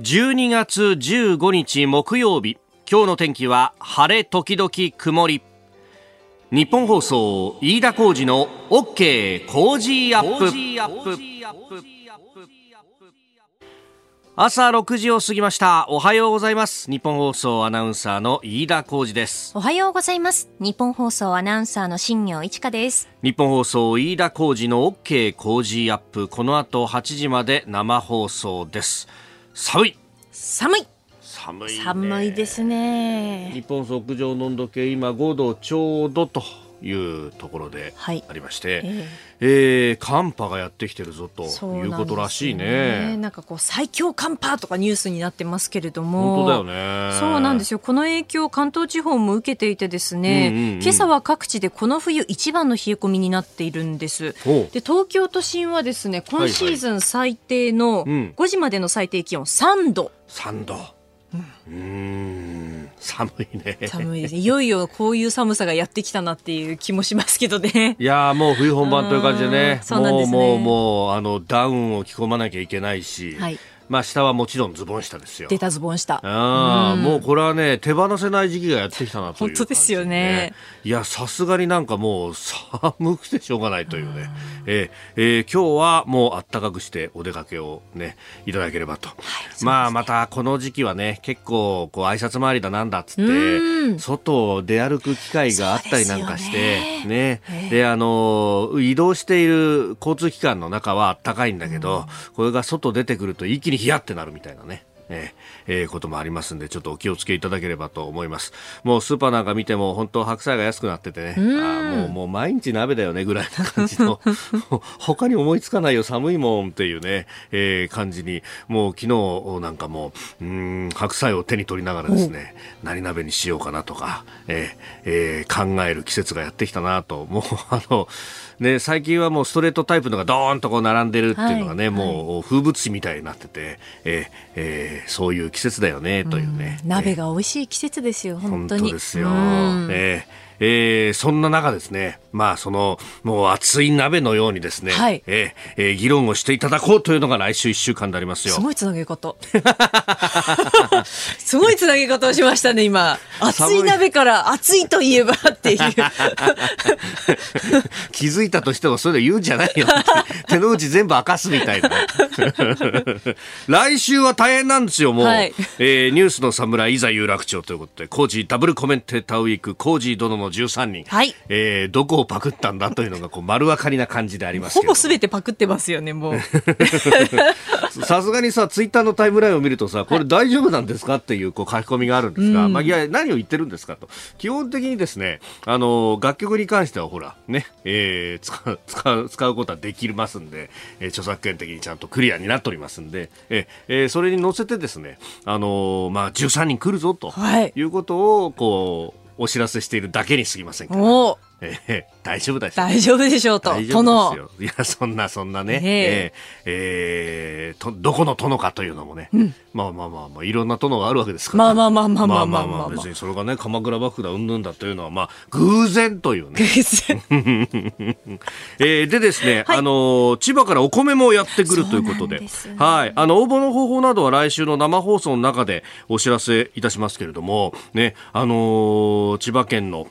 12月15日木曜日。今日の天気は晴れ時々曇り。日本放送飯田浩二の OK 工事アップ。朝6時を過ぎました。おはようございます。日本放送アナウンサーの飯田浩二です。おはようございます。日本放送アナウンサーの新業一華です。日本放送飯田浩二の OK 工事アップ。この後8時まで生放送です寒い。寒い。寒い、ね、寒いですね。日本屋上の温度計今5度ちょうどというところでありまして、はい、え。ー、えー、寒波がやってきてるぞということらしいね、ね、なんかこう最強寒波とかニュースになってますけれども。本当だよね。そうなんですよ。この影響関東地方も受けていてですね、うんうんうん、今朝は各地でこの冬一番の冷え込みになっているんです。で東京都心はですね今シーズン最低の5時までの最低気温3度、はいはい、3度うん寒いね。寒いです。いよいよこういう寒さがやってきたなっていう気もしますけどね。いやもう冬本番という感じでね。ね。もうもうもうあのダウンを着込まなきゃいけないし、はい、まあ下はもちろんズボン下ですよ。出たズボン下。ああ、もうこれはね、手放せない時期がやってきたなという、ね、本当ですよね。いや、さすがになんかもう寒くてしょうがないというね。えー、えー、今日はもうあったかくしてお出かけをね、いただければと。はい、まあまたこの時期はね、結構こう挨拶回りだなんだっつって、外を出歩く機会があったりなんかして、ね。ねで、あの、移動している交通機関の中はあったかいんだけど、これが外出てくると一気にヒヤってなるみたいなね。えー、えー、こともありますんで、ちょっとお気をつけいただければと思います。もうスーパーなんか見ても、本当白菜が安くなっててね、あもう、もう毎日鍋だよねぐらいな感じの、他に思いつかないよ、寒いもんっていうね、えー、感じに、もう昨日なんかも、うん、白菜を手に取りながらですね、何鍋にしようかなとか、えー、えー、考える季節がやってきたなと、もう あの、ね、最近はもうストレートタイプのがドーンとこう並んでるっていうのがね、はい、もう風物詩みたいになってて、えーえー、そういう季節だよねというね、うん、鍋が美味しい季節ですよ、本当に。ですよ。えーえー、そんな中ですね、まあその、もう熱い鍋のようにですね、はい、えー、えー、議論をしていただこうというのが来週1週間でありますよ。すごいつなげ方。すごいつなげ方をしましたね、今。熱い鍋から熱いといえばっていう。気づいたとしてもそれ言うんじゃないよ 手の内全部明かすみたいな。来週は大変なんですよ、もう。はい、えー、ニュースの侍いざ有楽町ということで、コージーダブルコメンテーターウィーク、コージー殿の13人、はい。えー、どこをパクったんだというのがこう丸分かりな感じでありますほぼすべてパクってますよね、もう。さすがにさ、ツイッターのタイムラインを見るとさ、これ大丈夫なんですかっていうこう書き込みがあるんですが、まあ、いや、何を言ってるんですかと。基本的にですね、あの、楽曲に関してはほら、ね、えー、使う、使う、使うことはできますんで、えー、著作権的にちゃんとクリアになっておりますんで、えー、それに乗せてですね、あのまあ、13人来るぞということを、こう、お知らせしているだけに過ぎませんか？ら。えー、大丈夫だ大丈夫でしょうと。殿。いや、そんな、そんなね。えー、えー、と、どこの殿かというのもね。うん、まあまあまあまあ、いろんな殿があるわけですから。まあまあまあまあまあまあまあ、まあ、別にそれがね、鎌倉幕府だ、うんぬんだというのは、まあ、偶然というね。偶然。えー、でですね、はい、あの、千葉からお米もやってくるということで。はい。あの、応募の方法などは来週の生放送の中でお知らせいたしますけれども、ね、あの千葉県の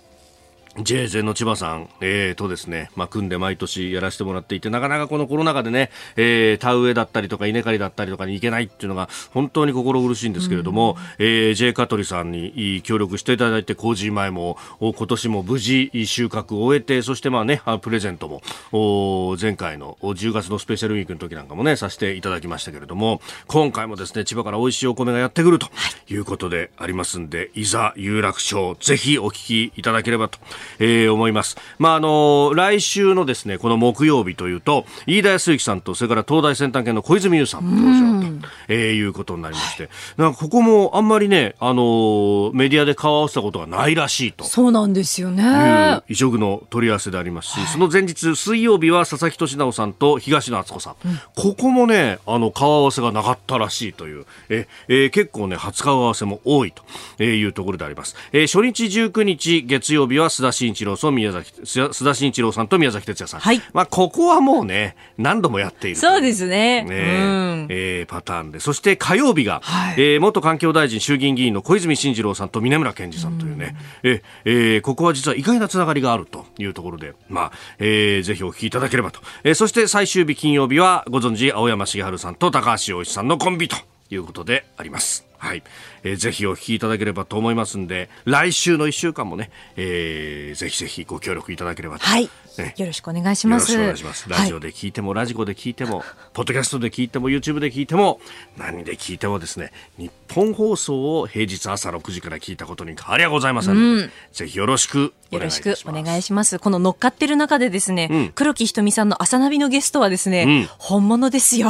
J ゼの千葉さん、えー、とですね、まあ、組んで毎年やらせてもらっていて、なかなかこのコロナ禍でね、えー、田植えだったりとか稲刈りだったりとかに行けないっていうのが本当に心苦しいんですけれども、うん、えー、J 香取さんに協力していただいて、工事前も今年も無事収穫を終えて、そしてまあね、プレゼントもお前回の10月のスペシャルウィークの時なんかもね、させていただきましたけれども、今回もですね、千葉から美味しいお米がやってくるということでありますんで、いざ有楽町、ぜひお聞きいただければと。えー、思います。まあ、あの来週のですね、この木曜日というと、飯田康之さんと、それから東大先端研の小泉優さん登場と、えー、いうことになりまして、なんかここもあんまりね、あのメディアで顔を合わせたことがないらしいと。そうなんですよね。異色の取り合わせでありますし、はい、その前日、水曜日は佐々木俊直さんと東野敦子さん。うん、ここもね、あの、顔合わせがなかったらしいという、ええー、結構ね、初顔合わせも多いというところであります。えー、初日19日月曜日は須田田慎一郎さん宮崎須田慎一郎さんと宮崎哲也さん、はい、まあ、ここはもうね何度もやっているそうですね。ね、うん、えー、パターンで。そして火曜日が、はい、えー、元環境大臣衆議院議員の小泉進次郎さんと峰村健二さんというね、うん、ええー、ここは実は意外なつながりがあるというところで、まあえー、ぜひお聞きいただければと、えー、そして最終日金曜日はご存知青山茂春さんと高橋洋一さんのコンビということであります。はい、えー、ぜひお聞きいただければと思いますんで来週の1週間もね、えー、ぜひぜひご協力いただければと、はい。ね、よろしくお願いします。よろしくお願いします。ラジオで聞いても、はい、ラジコで聞いてもポッドキャストで聞いても YouTube で聞いても何で聞いてもですね日本放送を平日朝6時から聞いたことに変わりはございませんうん、ぜひよろしくよろしく。お願いします。この乗っかってる中でですね、うん、黒木ひとみさんの朝ナビのゲストはですね、うん、本物ですよ、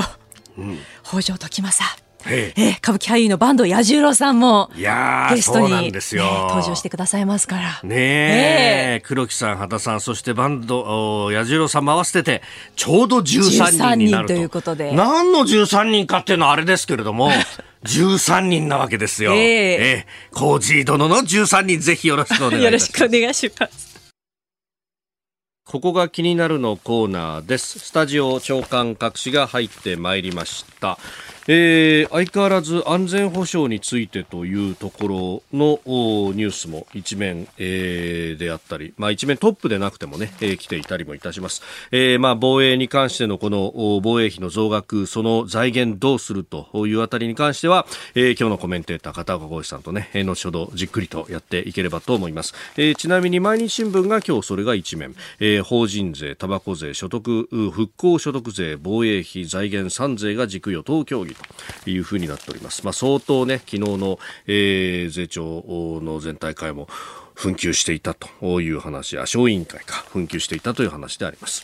うん、北条時政ええ歌舞伎俳優の坂東彌十郎さんもゲストに、ね、登場してくださいますから。ねえ、え黒木さん、畑さん、そして坂東彌十郎さんも合わせてて、ちょうど13人になると。ということで。何の13人かっていうのはあれですけれども、13人なわけですよ。えー、えー、コージー殿の13人、ぜひよろしくお願いします。よろしくお願いします。ここが気になるのコーナーです。スタジオ長官各紙が入ってまいりました。えー、相変わらず安全保障についてというところのニュースも一面、えー、であったり、まあ、一面トップでなくてもね、えー、来ていたりもいたします、えーまあ、防衛に関してのこの防衛費の増額その財源どうするというあたりに関しては、えー、今日のコメンテーター片岡浩司さんとね、後ほどじっくりとやっていければと思います、えー、ちなみに毎日新聞が今日それが一面、えー、法人税、たばこ税、所得復興所得税、防衛費、財源3税が軸与党協議というふうになっております。まあ、相当ね、昨日の、えー、税調の全体会も紛糾していたという話、あ、小委員会か、紛糾していたという話であります。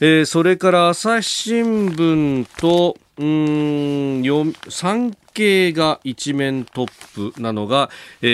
えー、それから朝日新聞と、うん産経が一面トップなのが、え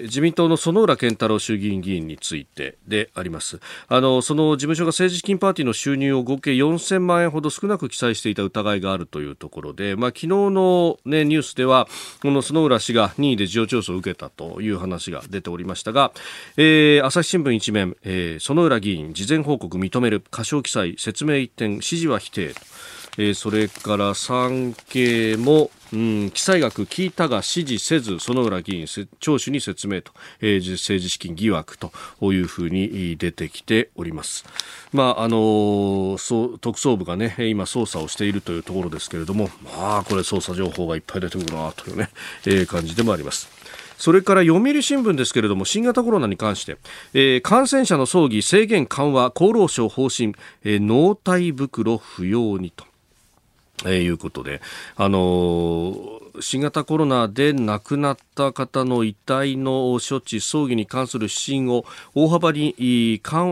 ー、自民党の薗浦健太郎衆議院議員についてであります。あのその事務所が政治資金パーティーの収入を合計4000万円ほど少なく記載していた疑いがあるというところで、まあ、昨日の、ね、ニュースではこの薗浦氏が任意で事情聴取を受けたという話が出ておりましたが、えー、朝日新聞一面、えー、薗浦議員事前報告認める過少記載説明一点指示は否定えー、それから産経も、うん、記載額聞いたが指示せず薗浦議員聴取に説明と、えー、政治資金疑惑というふうに出てきております。まああのー、そう特捜部がね今捜査をしているというところですけれども、まあこれ捜査情報がいっぱい出てくるなというね、えー、感じでもあります。それから読売新聞ですけれども新型コロナに関して、えー、感染者の葬儀制限緩和厚労省方針、えー、納体袋不要にとえー、いうことで、あのー、新型コロナで亡くなった方の遺体の処置、葬儀に関する指針を大幅に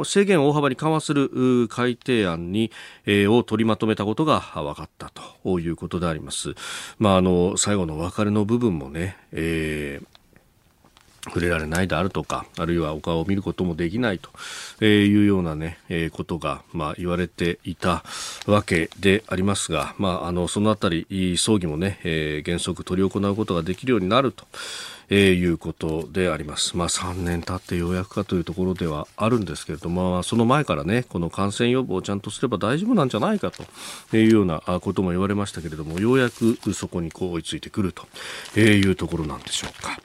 制限を大幅に緩和する改定案に、えー、を取りまとめたことが分かったということであります。まあ、あの最後のお別れの部分もね、えー触れられないであるとか、あるいはお顔を見ることもできないというようなね、えー、ことが、まあ、言われていたわけでありますが、まあ、あの、そのあたり、葬儀もね、えー、原則取り行うことができるようになると。えー、いうことであります。まあ3年経ってようやくかというところではあるんですけれども、まあ、その前からね、この感染予防をちゃんとすれば大丈夫なんじゃないかというようなことも言われましたけれども、ようやくそこにこう追いついてくるというところなんでしょうか。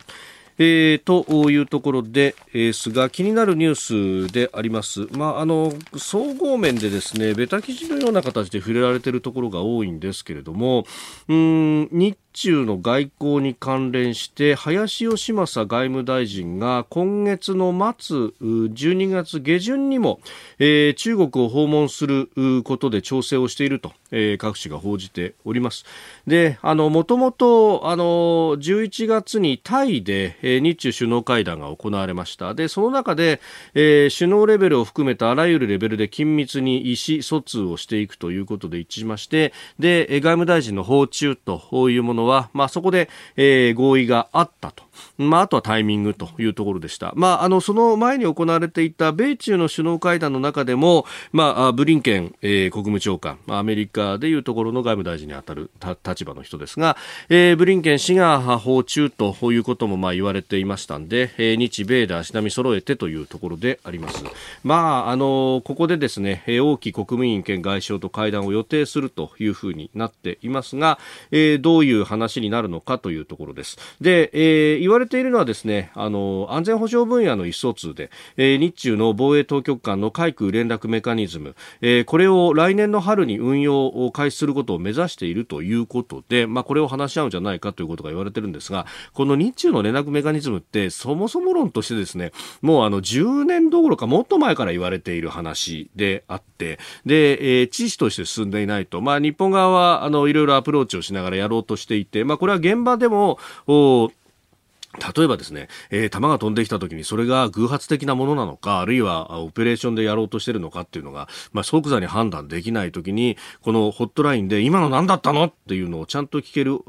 えー、というところで、ですが気になるニュースであります、まあ、あの総合面でですねベタ記事のような形で触れられているところが多いんですけれどもうん日中の外交に関連して林芳正外務大臣が今月の末12月下旬にも、えー、中国を訪問することで調整をしていると、えー、各紙が報じております。であのもともとあの11月にタイで、えー、日中首脳会談が行われました。でその中で、えー、首脳レベルを含めたあらゆるレベルで緊密に意思疎通をしていくということで一致しましてで外務大臣の訪中というもののは、まあ、そこで、えー、合意があったと。まあ、あとはタイミングというところでした。まあ、あの、その前に行われていた米中の首脳会談の中でも、まあ、ブリンケン、えー、国務長官、アメリカでいうところの外務大臣に当たる立場の人ですが、えー、ブリンケン氏が訪中ということもまあ言われていましたんで、えー、日米で足並み揃えてというところであります。まあ、あの、ここでですね、王毅国務委員兼外相と会談を予定するというふうになっていますが、えー、どういう話になるのかというところです。で、えー、言われているのはですね、あの、安全保障分野の意思疎通で、えー、日中の防衛当局間の海空連絡メカニズム、えー、これを来年の春に運用を開始することを目指しているということで、まあ、これを話し合うんじゃないかということが言われているんですが、この日中の連絡メカニズムって、そもそも論としてですね、もうあの、10年どころかもっと前から言われている話であって、で、えー、知識として進んでいないと、まあ、日本側は、あの、いろいろアプローチをしながらやろうとしていて、まあ、これは現場でも、お例えばですね、えー、弾が飛んできた時にそれが偶発的なものなのか、あるいはオペレーションでやろうとしてるのかっていうのが、まあ、即座に判断できない時に、このホットラインで今の何だったのっていうのをちゃんと聞ける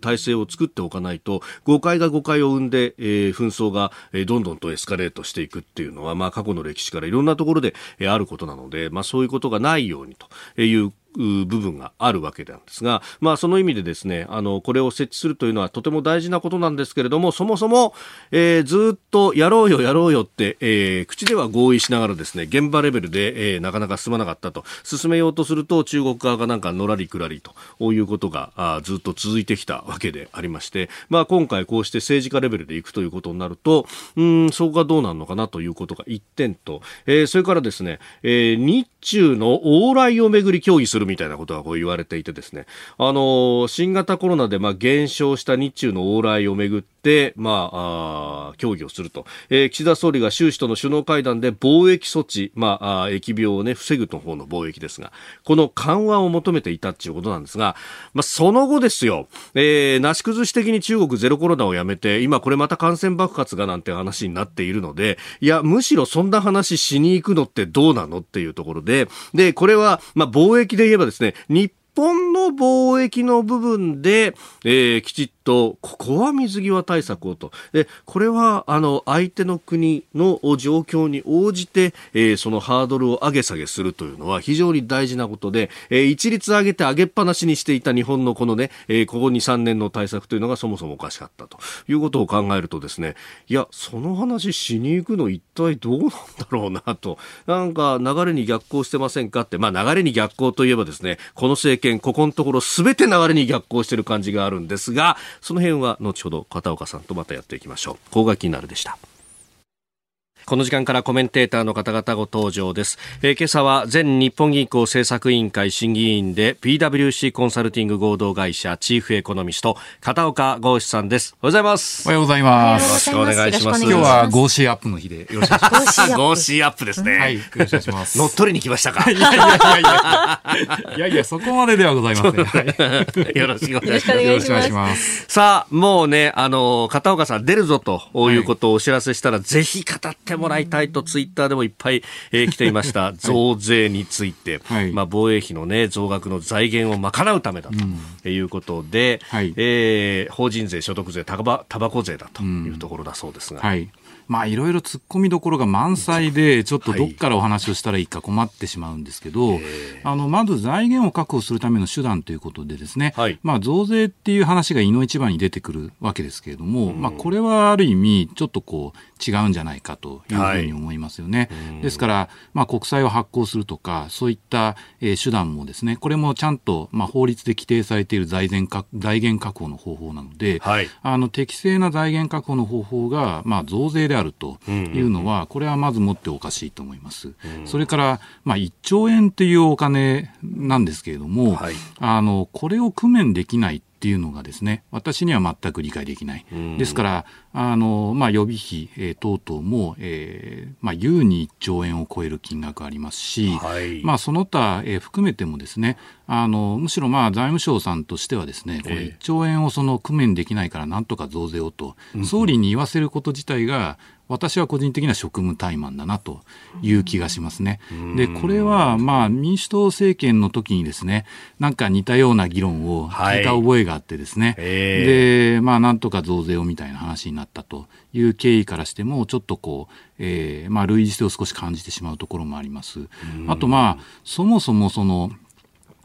体制を作っておかないと、誤解が誤解を生んで、えー、紛争が、どんどんとエスカレートしていくっていうのは、まあ、過去の歴史からいろんなところで、あることなので、まあ、そういうことがないようにという部分があるわけなんですが、まあ、その意味でですねあのこれを設置するというのはとても大事なことなんですけれどもそもそも、えー、ずっとやろうよやろうよって、えー、口では合意しながらですね現場レベルで、えー、なかなか進まなかったと。進めようとすると中国側がなんかのらりくらりということがあずっと続いてきたわけでありまして、まあ、今回こうして政治家レベルでいくということになるとうんそこがどうなるのかなということが一点と、えー、それからですね、えー、日中の往来をめぐり協議するみたいなことがこう言われていてですね、あの新型コロナでまあ減少した日中の往来をめぐって、まあ、あ協議をすると、えー、岸田総理が習氏との首脳会談で貿易措置、まあ、あ疫病をね、防ぐの方の貿易ですが、この緩和を求めていたっていうことなんですが、まあ、その後ですよ、えー、なし崩し的に中国ゼロコロナをやめて、今これまた感染爆発がなんて話になっているので、いや、むしろそんな話しに行くのってどうなのっていうところで、で、これは、まあ、貿易で言えばですね、日本の貿易の部分で、えー、きちっと、ここは水際対策をと。で、これは、あの、相手の国の状況に応じて、えー、そのハードルを上げ下げするというのは非常に大事なことで、えー、一律上げて上げっぱなしにしていた日本のこのね、えー、ここ2、3年の対策というのがそもそもおかしかったということを考えるとですね、いや、その話しに行くの一体どうなんだろうなと。なんか流れに逆行してませんかって、まあ流れに逆行といえばですね、この政権、ここのところ全て流れに逆行してる感じがあるんですが、その辺は後ほど片岡さんとまたやっていきましょう。ここが気になるでした。この時間からコメンテーターの方々ご登場です。えー、今朝は前日本銀行政策委員会審議委員で PWC コンサルティング合同会社チーフエコノミスト片岡剛士さんです。おはようございます。おはようございます。よろしくお願いします。今日はゴーシーアップの日でよろしくお願いします。ゴーシーアップですね。はい、よろしくお願いします。乗っ取りに来ましたか？いやいやいやいやいやいやそこまでではございません。はい、よろしくお願いします。よろしくお願いします。さあ、もうね、あの片岡さん出るぞということをお知らせしたら、はい、ぜひ語ってもらいたいとツイッターでもいっぱい、えー、来ていました。増税について、はい、まあ、防衛費の、ね、増額の財源を賄うためだということで、うんはい、えー、法人税、所得税、たばたばこ税だというところだそうですが。うんはいまあいろいろ突っ込みどころが満載で、ちょっとどっからお話をしたらいいか困ってしまうんですけど、はい、あの、まず財源を確保するための手段ということでですね、はい、まあ増税っていう話がいの一番に出てくるわけですけれども、うん、まあこれはある意味、ちょっとこう、違うんじゃないかというふうに思いますよね。はい、ですから、まあ、国債を発行するとか、そういった、えー、手段もですね、これもちゃんと、まあ、法律で規定されている財源か財源確保の方法なので、はい、あの適正な財源確保の方法が、まあ、増税であるというのは、これはまずもっておかしいと思います。それから、まあ、1兆円というお金なんですけれども、はい、あのこれを工面できないっていうのがですね、私には全く理解できない。ですから、あの、まあ、予備費、えー、等々も、えー、まあ、優に1兆円を超える金額ありますし、はい、まあ、その他、えー、含めてもですね、あのむしろまあ財務省さんとしてはですね、これ1兆円をその工面できないからなんとか増税をと、総理に言わせること自体が、私は個人的な職務怠慢だなという気がしますね。で、これはまあ民主党政権の時にですね、なんか似たような議論を聞いた覚えがあってですね、はい、で、まあなんとか増税をみたいな話になったという経緯からしても、ちょっとこう、えー、まあ類似性を少し感じてしまうところもあります。あとまあ、そもそもその、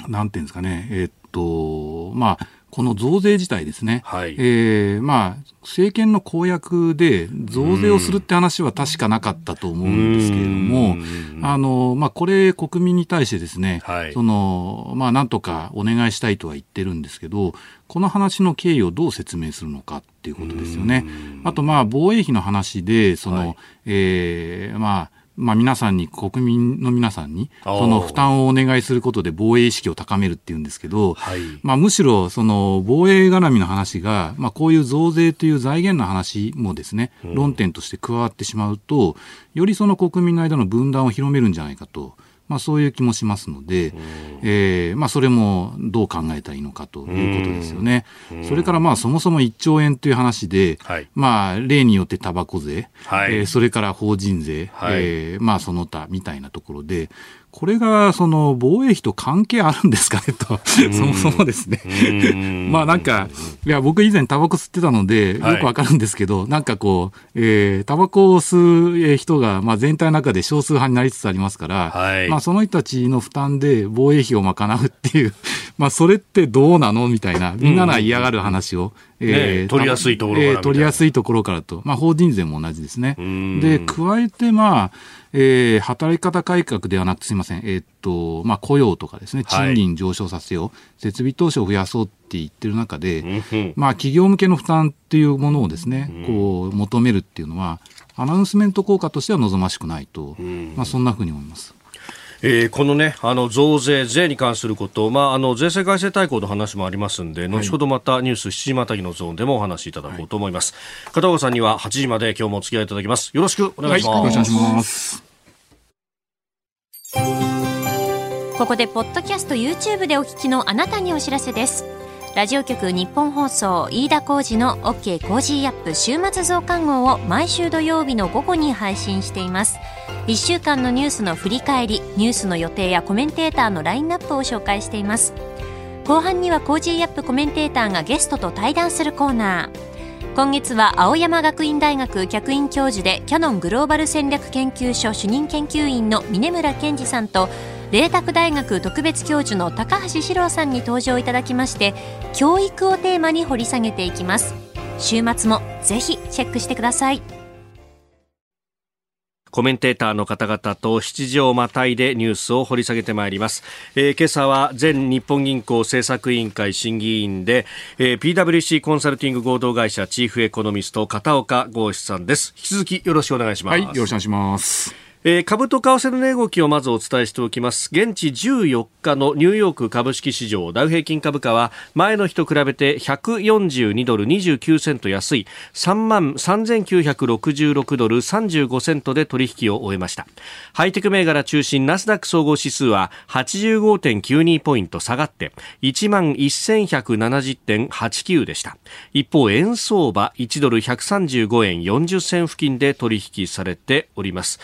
なんていうんですかね、えー、っと、まあ、この増税自体ですね、はい、えー、まあ、政権の公約で増税をするって話は確かなかったと思うんですけれども、あのまあ、これ、国民に対してですね、はい、そのまあ、なんとかお願いしたいとは言ってるんですけど、この話の経緯をどう説明するのかっていうことですよね。あと、まあ、防衛費の話で、その、はい、えー、まあ、まあ、皆さんに、国民の皆さんに、その負担をお願いすることで防衛意識を高めるっていうんですけど、はい、まあ、むしろ、その、防衛絡みの話が、まあ、こういう増税という財源の話もですね、論点として加わってしまうと、よりその国民の間の分断を広めるんじゃないかと。まあ、そういう気もしますので、えーまあ、それもどう考えたらいいのかということですよね。それからまあそもそも1兆円という話で、はい、まあ、例によってたばこ税、はい、えー、それから法人税、はい、えー、まあ、その他みたいなところで、これがその防衛費と関係あるんですかねと、そもそもですね。まあなんか、いや、僕以前タバコ吸ってたので、よくわかるんですけど、はい、なんかこう、えー、タバコを吸う人が、まあ全体の中で少数派になりつつありますから、はい、まあその人たちの負担で防衛費を賄うっていう、まあそれってどうなのみたいな、みんなが嫌がる話を、えー、取りやすいところから、えー、取りやすいところからと、まあ法人税も同じですね。で、加えてまあ、えー、働き方改革ではなくてすみません、えー、っとまあ、雇用とかですね。賃金上昇させよう、はい、設備投資を増やそうって言ってる中で、まあ、企業向けの負担っていうものをですね、こう求めるっていうのはアナウンスメント効果としては望ましくないと、まあ、そんなふうに思います。えー、このね、あの増税、税に関すること、まあ、あの税制改正大綱の話もありますんで、後ほどまたニュース7時またぎのゾーンでもお話しいただこうと思います。はい、片岡さんには8時まで今日もお付き合いいただきます。よろしくお願いします。はい、よろしくお願いします。ここでポッドキャスト YouTube でお聞きのあなたにお知らせですラジオ局日本放送飯田浩二の OK コージーアップ週末増刊号を毎週土曜日の午後に配信しています。1週間のニュースの振り返りニュースの予定やコメンテーターのラインナップを紹介しています。後半には Cozy Up コメンテーターがゲストと対談するコーナー。今月は青山学院大学客員教授でキャノングローバル戦略研究所主任研究員の峯村健司さんと麗澤大学特別教授の高橋史朗さんに登場いただきまして教育をテーマに掘り下げていきます。週末もぜひチェックしてください。コメンテーターの方々と7時をまたいでニュースを掘り下げてまいります、えー、今朝は前日本銀行政策委員会審議員で、えー、PWC コンサルティング合同会社チーフエコノミスト片岡剛志さんです。引き続きよろしくお願いします、はい、よろしくお願いしますえー、株と為替の値動きをまずお伝えしておきます。現地14日のニューヨーク株式市場ダウ平均株価は前の日と比べて142ドル29セント安い3万3966ドル35セントで取引を終えました。ハイテク銘柄中心ナスダック総合指数は85.92ポイント下がって1万1170.89でした。一方、円相場1ドル135円40銭付近で取引されております。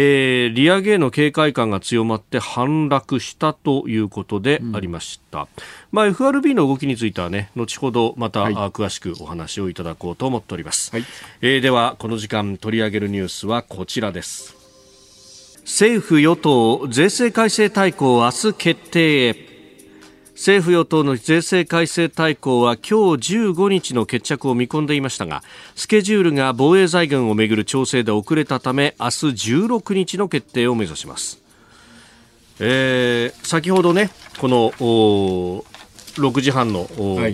えー、利上げへの警戒感が強まって反落したということでありました、うん、まあ、FRB の動きについてはね後ほどまた、はい、詳しくお話をいただこうと思っております、はい、えー、ではこの時間取り上げるニュースはこちらです。政府与党税制改正大綱明日決定へ政府与党の税制改正大綱は今日15日の決着を見込んでいましたがスケジュールが防衛財源をめぐる調整で遅れたため明日16日の決定を目指します、えー、先ほどねこの6時半の、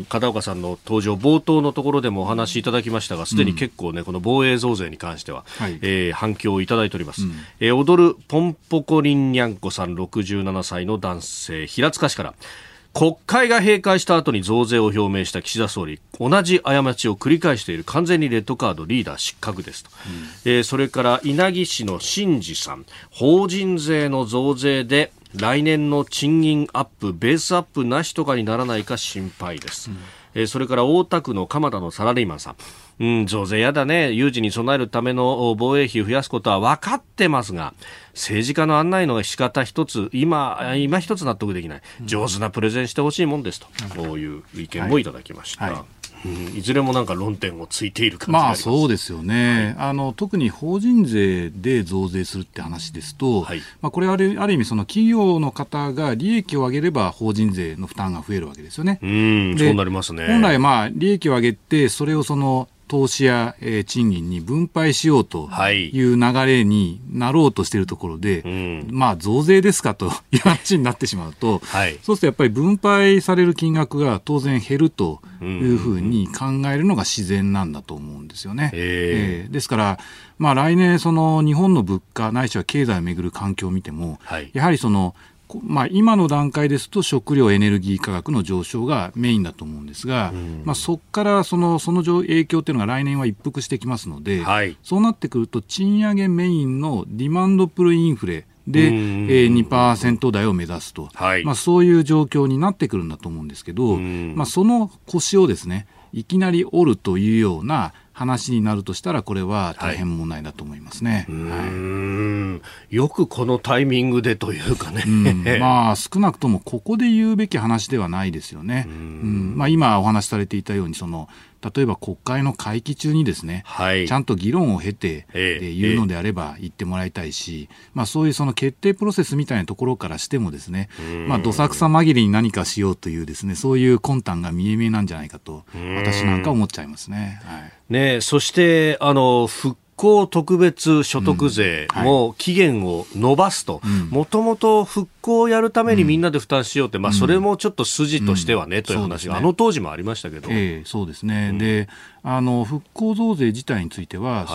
片岡さんの登場冒頭のところでもお話しいただきましたがすでに結構ね、この防衛増税に関しては、はい、えー、反響をいただいております、うん、えー、踊るポンポコリンニャンコさん67歳の男性平塚市から国会が閉会した後に増税を表明した岸田総理同じ過ちを繰り返している完全にレッドカードリーダー失格ですと、うん、えー、それから稲城市の新次さん法人税の増税で来年の賃金アップベースアップなしとかにならないか心配です、うん、えそれから大田区の鎌田のサラリーマンさん。うん、増税やだね。有事に備えるための防衛費を増やすことは分かってますが、政治家の案内の仕方一つ、今、今一つ納得できない。上手なプレゼンしてほしいもんですと、こういう意見もいただきました。はい。はいいずれもなんか論点をついている感じまあそうですよね、はい、あの特に法人税で増税するって話ですと、はい、まあ、これあるある意味、その企業の方が利益を上げれば法人税の負担が増えるわけですよね。うん。そうなりますね。本来、まあ、利益を上げて、それをその投資や、えー、賃金に分配しようとい。う流れになろうとしているところで、はい、まあ増税ですかという 話になってしまうと、はい、そうするとやっぱり分配される金額が当然減るというふうに考えるのが自然なんだと思うんですよね。えー、ですから、まあ、来年その日本の物価ないしは経済をめぐる環境を見ても、はい、やはりそのまあ、今の段階ですと食料エネルギー価格の上昇がメインだと思うんですが、うん、まあ、そこからそのその影響というのが来年は一服してきますので、はい、そうなってくると賃上げメインのディマンドプルインフレで、えー、2%台を目指すと、はい、まあ、そういう状況になってくるんだと思うんですけど、まあ、その腰をですねいきなり折るというような話になるとしたら、これは大変問題だと思いますね、はい、よくこのタイミングでというかね、うん、まあ、少なくともここで言うべき話ではないですよね。うん。まあ、今お話しされていたようにその例えば国会の会期中にですね、はい、ちゃんと議論を経て、えー、言うのであれば言ってもらいたいし、えー、まあ、そういうその決定プロセスみたいなところからしてもですね、まあ、どさくさ紛れに何かしようというですねそういう魂胆が見え見えなんじゃないかと私なんか思っちゃいますね。はい、ねそしてあの復興特別所得税も期限を延ばすと、もともと復興をやるためにみんなで負担しようって、まあ、それもちょっと筋としてはね、という話が、あの当時もありましたけど。えー、そうですね、であの復興増税自体については、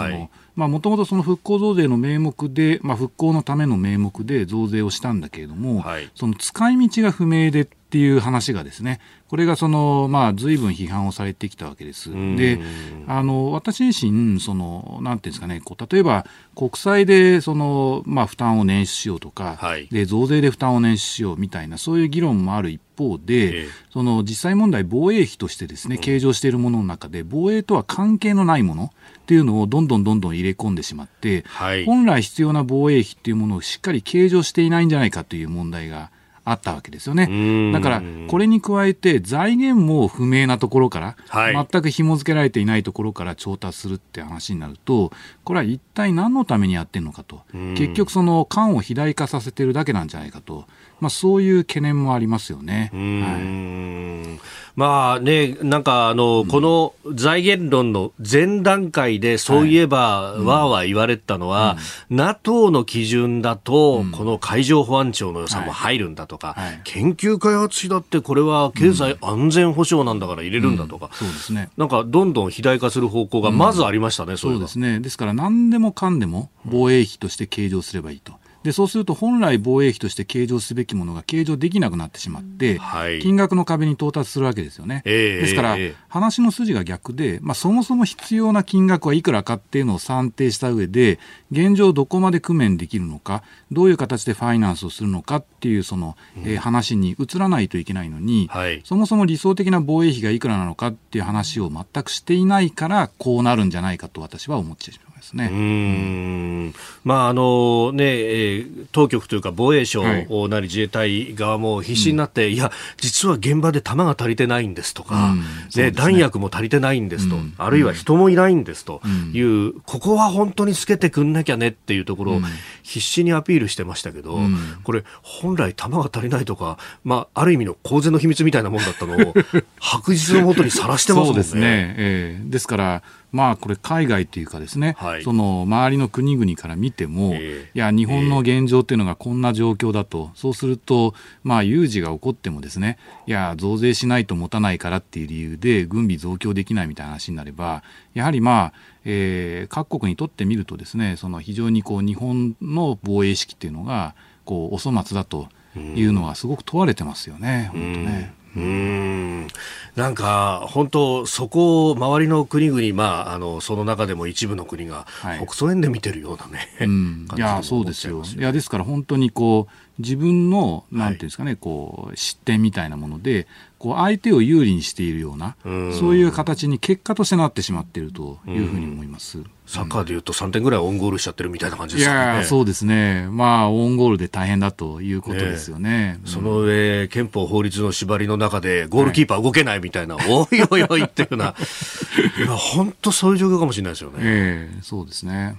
もともとその復興増税の名目で、まあ、復興のための名目で増税をしたんだけれども、はい、その使い道が不明でっていう話がですね、これがその、まあ、随分批判をされてきたわけです。で、あの、私自身、その、なんていうんですかね、こう、例えば、国債で、その、まあ、負担を捻出しようとか、はい、で、増税で負担を捻出しようみたいな、そういう議論もある一方で、えー、その、実際問題、防衛費としてですね、計上しているものの中で、防衛とは関係のないものっていうのをどんどんどんどん入れ込んでしまって、はい、本来必要な防衛費っていうものをしっかり計上していないんじゃないかという問題があったわけですよね。だから、これに加えて財源も不明なところから、はい、全く紐付けられていないところから調達するって話になると、これは一体何のためにやってるのかと、結局その官を肥大化させてるだけなんじゃないかと、まあ、そういう懸念もありますよね。はい。まあね、なんかあの、うん、この財源論の前段階で、そういえば、わーわー言われたのは、うん、NATO の基準だと、この海上保安庁の予算も入るんだとか、はいはい、研究開発費だって、これは経済安全保障なんだから入れるんだとか、そうですね。なんか、どんどん肥大化する方向がまずありましたね、そうですね。ですから、何でもかんでも防衛費として計上すればいいと。でそうすると本来防衛費として計上すべきものが計上できなくなってしまって、はい、金額の壁に到達するわけですよね。えー、ですから、話の筋が逆で、まあ、そもそも必要な金額はいくらかっていうのを算定した上で現状どこまで工面できるのかどういう形でファイナンスをするのかっていうその、えー、話に移らないといけないのに、はい、そもそも理想的な防衛費がいくらなのかっていう話を全くしていないからこうなるんじゃないかと私は思ってしまいます。ですね。うん。まああのね、当局というか防衛省なり自衛隊側も必死になって、はい、いや実は現場で弾が足りてないんですとか、ね、ね、弾薬も足りてないんですと、あるいは人もいないんですという、ここは本当につけてくんなきゃねっていうところを必死にアピールしてましたけど、これ本来弾が足りないとか、まあある意味の公然の秘密みたいなもんだったのを 白日のもとにさらしてますもんね。そうですね。えー、ですからまあこれ海外というかですね、はい、その周りの国々から見ても、えー、いや日本の現状っていうのがこんな状況だと、そうするとまあ有事が起こってもですね、いや増税しないと持たないからっていう理由で軍備増強できないみたいな話になれば、やはりまあ、えー、各国にとってみるとですね、その非常にこう日本の防衛意識っていうのがこうお粗末だというのはすごく問われてますよね、本当ね。ううん。なんか本当そこを周りの国々、まあ、あのその中でも一部の国が北総円で見てるようなね、はい、うん、いやそうですよ。いやですから本当にこう自分のなんていうんですかね、はい、こう失点みたいなものでこう相手を有利にしているようなそういう形に結果としてなってしまっているというふうに思います。サッカーでいうと3点ぐらいオンゴールしちゃってるみたいな感じですかね。いやそうですね。まあ、オンゴールで大変だということですよね。ねその上、憲法法律の縛りの中で、ゴールキーパー動けないみたいな、はい、おいおいおいっていうような、今、本当そういう状況かもしれないですよね。ええー、そうですね。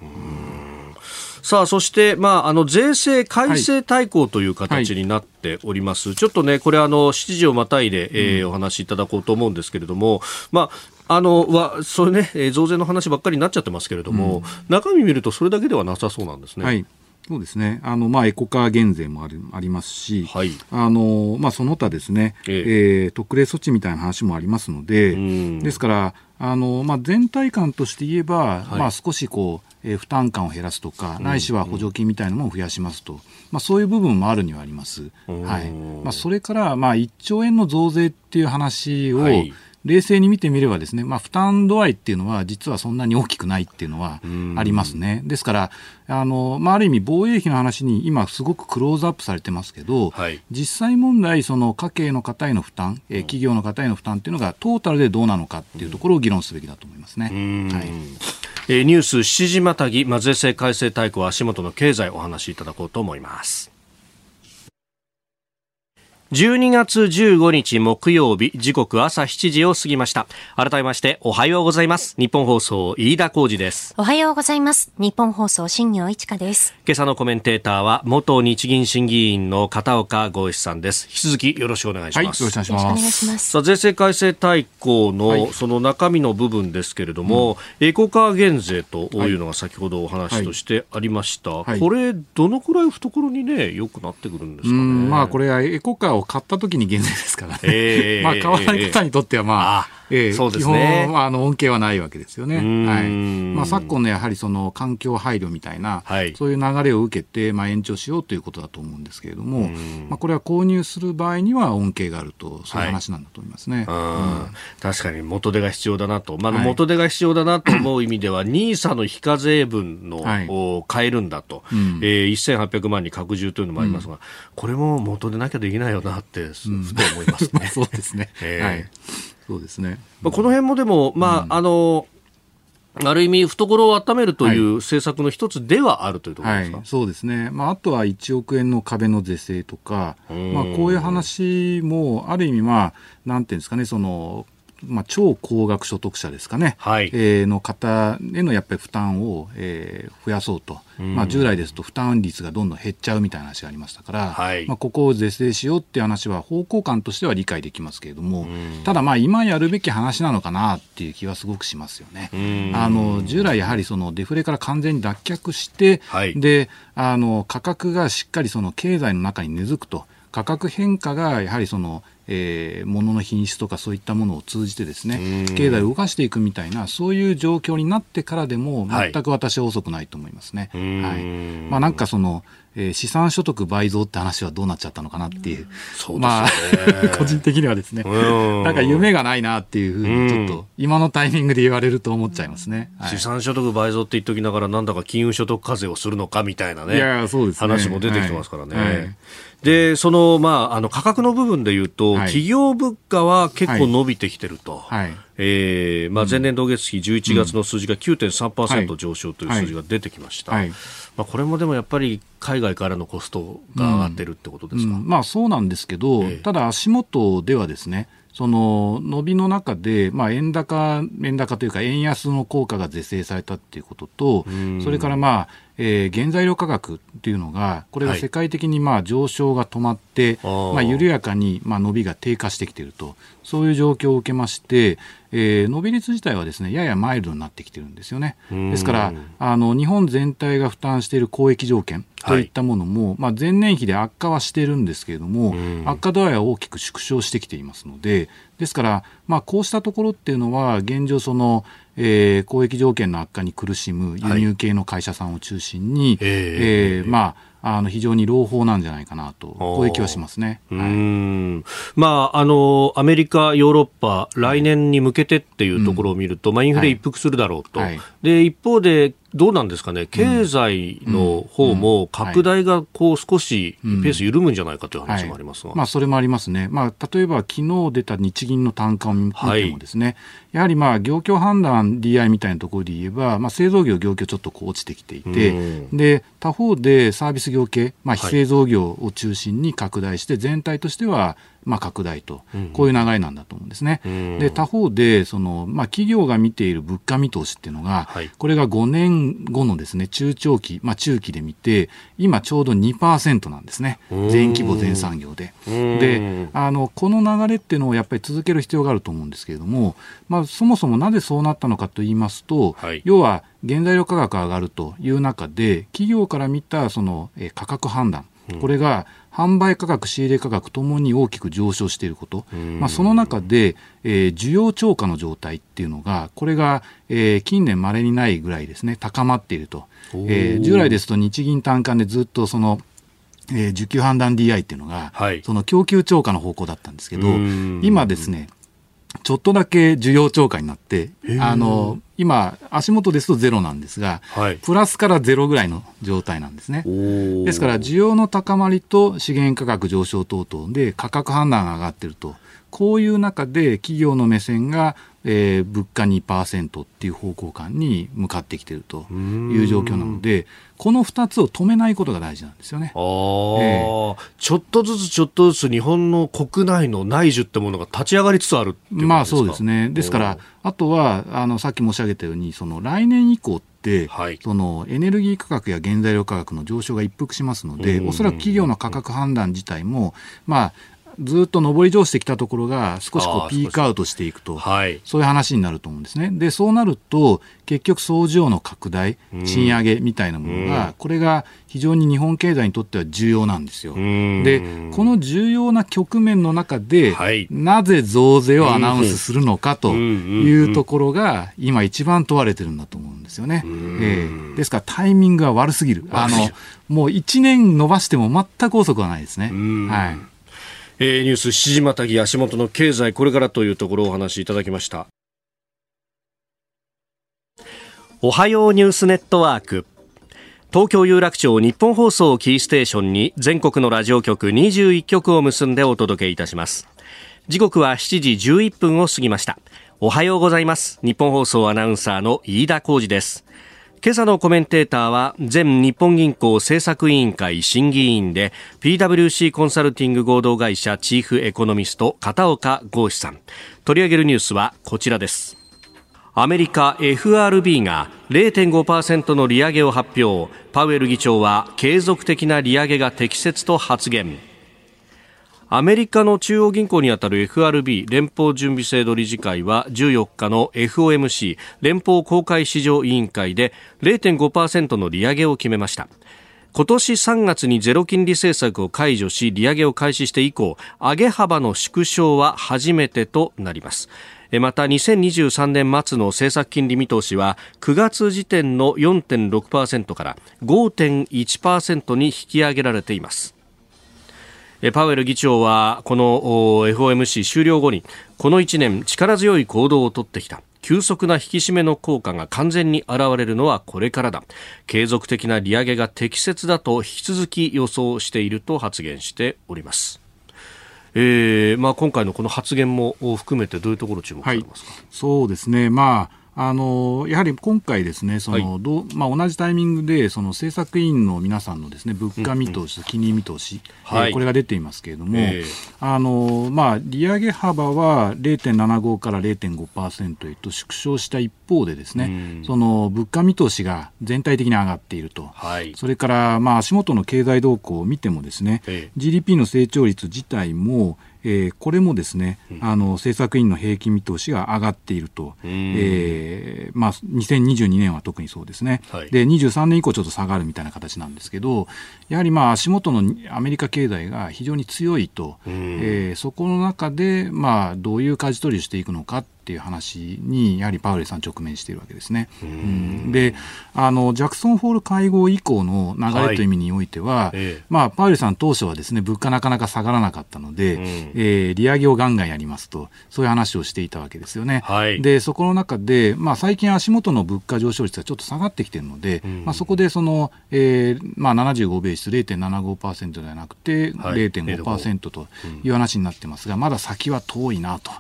さあ、そして、まあ、あの、税制改正大綱という形になっております。はいはい、ちょっとね、これ、あの、7時をまたいで、えー、うん、お話しいただこうと思うんですけれども、まあ、あのはそれね、増税の話ばっかりになっちゃってますけれども、うん、中身見るとそれだけではなさそうなんですね。はいそうですね。あの、まあ、エコカー減税もあるありますし、はい、あの、まあ、その他ですね、ええ。えー、特例措置みたいな話もありますので、ですから、あの、まあ、全体感として言えば、はい、まあ、少しこう、えー、負担感を減らすとか、ないしは補助金みたいなのを増やしますと、まあ、そういう部分もあるにはあります。はい。まあ、それから、まあ、1兆円の増税っていう話を、はい冷静に見てみればですね、まあ、負担度合いっていうのは実はそんなに大きくないっていうのはありますね。ですから、あの、まあ、ある意味防衛費の話に今すごくクローズアップされてますけど、はい、実際問題、その家計の方への負担、え企業の方への負担っていうのがトータルでどうなのかっていうところを議論すべきだと思いますね。はいえー、ニュース7時またぎ、ま税制改正大綱足元の経済お話しいただこうと思います。12月15日木曜日時刻朝7時を過ぎました。改めましておはようございます。日本放送飯田浩二です。おはようございます。日本放送新業一華です。今朝のコメンテーターは元日銀審議員の片岡剛志さんです。引き続きよろしくお願いします、はい、よろしくお願いします。さあ税制改正大綱のその中身の部分ですけれども、はい、エコカー減税というのが先ほどお話としてありました、はい、これどのくらい懐にね良くなってくるんですかね。まあこれはエコカーを買った時に減税ですからね。えー、まあ、買わない方にとっては、まあ、えー、そうですね、基本はあの恩恵はないわけですよね。はい。まあ、昨今のやはりその環境配慮みたいな、はい、そういう流れを受けて、まあ、延長しようということだと思うんですけれども、まあ、これは購入する場合には恩恵があると、そういう話なんだと思いますね。はい、確かに元手が必要だなと、まあ、元手が必要だなと思う意味では、ニーサの非課税分の、はい、を変えるんだと、うん、えー、1800万に拡充というのもありますが、うん、これも元でなきゃできないよなって、ふと思いますね。そうですね。えー、はい。そうですね。まあ、この辺もでも、まあ、あの、ある意味、懐を温めるという政策の一つではあるというところですか、はい、そうですね、まあ、あとは1億円の壁の是正とか、まあ、こういう話も、ある意味、まあ、なんていうんですかね、そのまあ、超高額所得者ですかね、はい、えー、の方へのやっぱり負担を、えー、増やそうと、まあ、従来ですと負担率がどんどん減っちゃうみたいな話がありましたから、はい、まあ、ここを是正しようっていう話は方向感としては理解できますけれども、ただ、まあ今やるべき話なのかなっていう気はすごくしますよね。あの従来やはりそのデフレから完全に脱却して、はい、であの価格がしっかりその経済の中に根付くと。価格変化がやはりそのえー、物の品質とかそういったものを通じてですね経済を動かしていくみたいなそういう状況になってからでも全く私は遅くないと思いますね。はい、まあ、なんかそのえー、資産所得倍増って話はどうなっちゃったのかなっていう、うね、まあ、個人的にはですね、なんか夢がないなっていうふうに、ちょっと今のタイミングで言われると思っちゃいますね。はい、資産所得倍増って言っときながら、なんだか金融所得課税をするのかみたいなね、いやそうです、ね、話も出てきてますからね。はい。はいで、その、まあ、あの、価格の部分で言うと、はい、企業物価は結構伸びてきてると。はい。えー、まあ、前年同月比11月の数字が9.3%上昇という数字が出てきました。はい。まあ、これもでもやっぱり海外からのコストが上がってるってことですか、うん。うん、まあ、そうなんですけど、えー、ただ足元ではですね、その伸びの中で、まあ、円高、円高というか、円安の効果が是正されたっていうことと、それから、まあ、えー、原材料価格っていうのが、これが世界的にまあ上昇が止まって、はい、まあ、緩やかにまあ伸びが低下してきていると、そういう状況を受けまして、えー、伸び率自体はですねややマイルドになってきてるんですよね。ですからあの日本全体が負担している交易条件といったものも、はい、まあ、前年比で悪化はしているんですけれども、悪化度合いは大きく縮小してきていますので、ですから、まあ、こうしたところっていうのは、現状その、えー、交易条件の悪化に苦しむ輸入系の会社さんを中心に、はい、えー、まああの非常に朗報なんじゃないかなと、こういう気はしますね。はい、まあ、あの、アメリカ、ヨーロッパ、来年に向けてっていうところを見ると、うん、まあ、インフレ一服するだろうと。はい、で、一方で、どうなんですかね、経済の方も拡大がこう少しペース緩むんじゃないかという話もありますが、はい、まあ、それもありますね、まあ、例えば昨日出た日銀の単価を見てもですね、はい、やはりまあ業況判断 DI みたいなところで言えば、まあ、製造業、業況ちょっとこう落ちてきていて、で他方でサービス業系、まあ、非製造業を中心に拡大して、全体としてはまあ、拡大と、こういう流れなんだと思うんですね。で他方でその、まあ、企業が見ている物価見通しっていうのが、はい、これが5年後のですね中長期、まあ、中期で見て今ちょうど2%なんですね。全規模全産業で。であのこの流れっていうのをやっぱり続ける必要があると思うんですけれども、まあ、そもそもなぜそうなったのかと言いますと、はい、要は原材料価格が上がるという中で企業から見たその、え価格判断これが販売価格、仕入れ価格ともに大きく上昇していること、まあ、その中で、えー、需要超過の状態っていうのが、これが、えー、近年まれにないぐらいですね、高まっていると。えー、従来ですと日銀単価でずっとその、えー、需給判断 DI っていうのが、はい、その供給超過の方向だったんですけど、今ですね、ちょっとだけ需要超過になって、あの、今、足元ですとゼロなんですが、はい、プラスからゼロぐらいの状態なんですね。ですから、需要の高まりと資源価格上昇等々で価格判断が上がっていると。こういう中で企業の目線がえー、物価2%っていう方向感に向かってきているという状況なので、この2つを止めないことが大事なんですよね。あえー、ちょっとずつちょっとずつ日本の国内の内需ってものが立ち上がりつつあるまあそうですね。ですから、あとは、あの、さっき申し上げたように、その来年以降って、はい、そのエネルギー価格や原材料価格の上昇が一服しますので、おそらく企業の価格判断自体も、まあ、ずっと上り調してきたところが少しこうピークアウトしていくと、はい、そういう話になると思うんですね。で、そうなると、結局、総需要の拡大、賃上げみたいなものが、これが非常に日本経済にとっては重要なんですよ。で、この重要な局面の中で、はい、なぜ増税をアナウンスするのかというところが、今一番問われてるんだと思うんですよね。えー、ですからタイミングが悪すぎる。あの、もう1年伸ばしても全く遅くはないですね。はい。えー、ニュース7時またぎ足元の経済これからというところをお話しいただきました。おはようニュースネットワーク。東京有楽町日本放送キーステーションに全国のラジオ局21局を結んでお届けいたします。時刻は7時11分を過ぎました。おはようございます。日本放送アナウンサーの飯田浩二です。今朝のコメンテーターは前日本銀行政策委員会審議委員で PWC コンサルティング合同会社チーフエコノミスト片岡剛志さん。取り上げるニュースはこちらです。アメリカ FRB が0.5%の利上げを発表。パウエル議長は継続的な利上げが適切と発言。アメリカの中央銀行にあたる FRB 連邦準備制度理事会は14日の FOMC 連邦公開市場委員会で0.5%の利上げを決めました。今年3月にゼロ金利政策を解除し利上げを開始して以降上げ幅の縮小は初めてとなります。また2023年末の政策金利見通しは9月時点の4.6%から5.1%に引き上げられています。パウエル議長はこの FOMC 終了後にこの1年力強い行動をとってきた。急速な引き締めの効果が完全に現れるのはこれからだ。継続的な利上げが適切だと引き続き予想していると発言しております。えーまあ、今回のこの発言も含めてどういうところ注目されますか、はい、そうですね、まああのやはり今回、ですねその、はい、どまあ、同じタイミングでその政策委員の皆さんのですね物価見通しと金利見通し、うん。うん、えー、これが出ていますけれども、えー、あのまあ、利上げ幅は0.75から0.5%へと縮小した一方でですね、うん、その物価見通しが全体的に上がっていると、はい、それから、まあ、足元の経済動向を見てもですね、えー、GDP の成長率自体もえー、これもですね、うん、あの政策委員の平均見通しが上がっていると、えーまあ、2022年は特にそうですね、はい、で23年以降ちょっと下がるみたいな形なんですけどやはりまあ足元のアメリカ経済が非常に強いと、えー、そこの中で、まあ、どういう舵取りをしていくのかっっていう話にやはりパウエルさん直面しているわけですね。うん、であのジャクソンホール会合以降の流れという意味においては、はい、まあ、パウエルさん当初はですね物価なかなか下がらなかったので、うん、えー、利上げをガンガンやりますとそういう話をしていたわけですよね。はい、でそこの中で、まあ、最近足元の物価上昇率がちょっと下がってきているので、うん、まあ、そこでその、えーまあ、75ベース0.75%ではなくて、はい、0.5%という話になってますが、まだ先は遠いなと、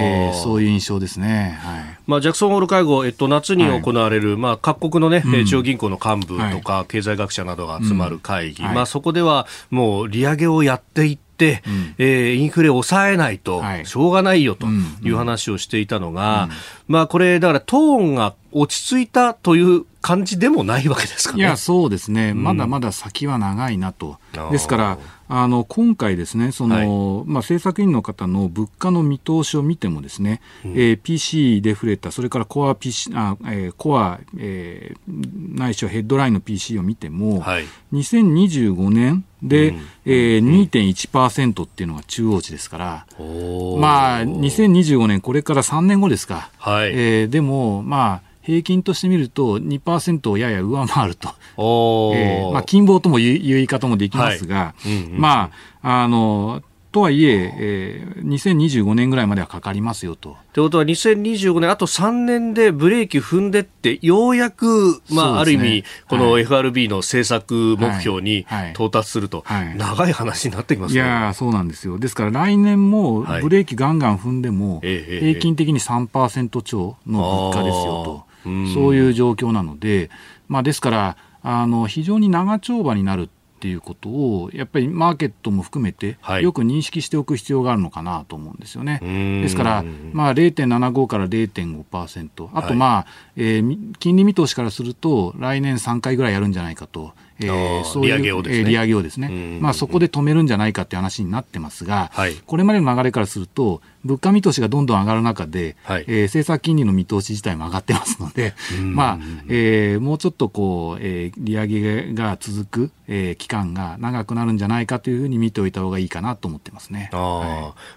えー、そういう印象ですね、はい。まあ、ジャクソンホール会合、えっと、夏に行われる、はい、まあ、各国の、ね、うん、中央銀行の幹部とか、経済学者などが集まる会議、うん、まあ、そこではもう利上げをやっていって、うん、えー、インフレを抑えないとしょうがないよという話をしていたのが、まあ、これ、だからトーンが落ち着いたという感じでもないわけですかね。いや、そうですね。まだまだ先は長いなと。ですから、あの今回ですね、その、はい、まあ政策委員の方の物価の見通しを見てもですね、うん、えー、PC デフレーター、それからコア PC、あえー、コア、えー、ないしはヘッドラインの PC を見ても、はい、2025年で、うん、えー、2.1%っていうのが中央値ですから、まあ2025年これから3年後ですか。はい、えー、でもまあ平均としてみると2%をやや上回ると、えーまあ、金棒ともいう言い方もできますが、はい。うんうん、まあ、あの、とはいええー、2025年ぐらいまではかかりますよと。ということは、2025年、あと3年でブレーキ踏んでって、ようやく、まあ、ね、ある意味、この FRB の政策目標に到達すると、はい。はい、長い話になってきますね。いやそうなんですよ。ですから来年もブレーキガンガン踏んでも、平均的に3%超の物価ですよと。そういう状況なので、まあ、ですからあの非常に長丁場になるっていうことをやっぱりマーケットも含めてよく認識しておく必要があるのかなと思うんですよね。ですから、まあ、0.75から0.5%あと、まあ、はい、えー、金利見通しからすると来年3回ぐらいやるんじゃないかと。えー、そういう利上げをですね、えー、利上げをですね、まあ、そこで止めるんじゃないかっていう話になってますが、はい、これまでの流れからすると、物価見通しがどんどん上がる中で、はい、えー、政策金利の見通し自体も上がってますので、まあえー、もうちょっとこう、えー、利上げが続く、えー、期間が長くなるんじゃないかというふうに見ておいた方がいいかなと思ってますね。あはい、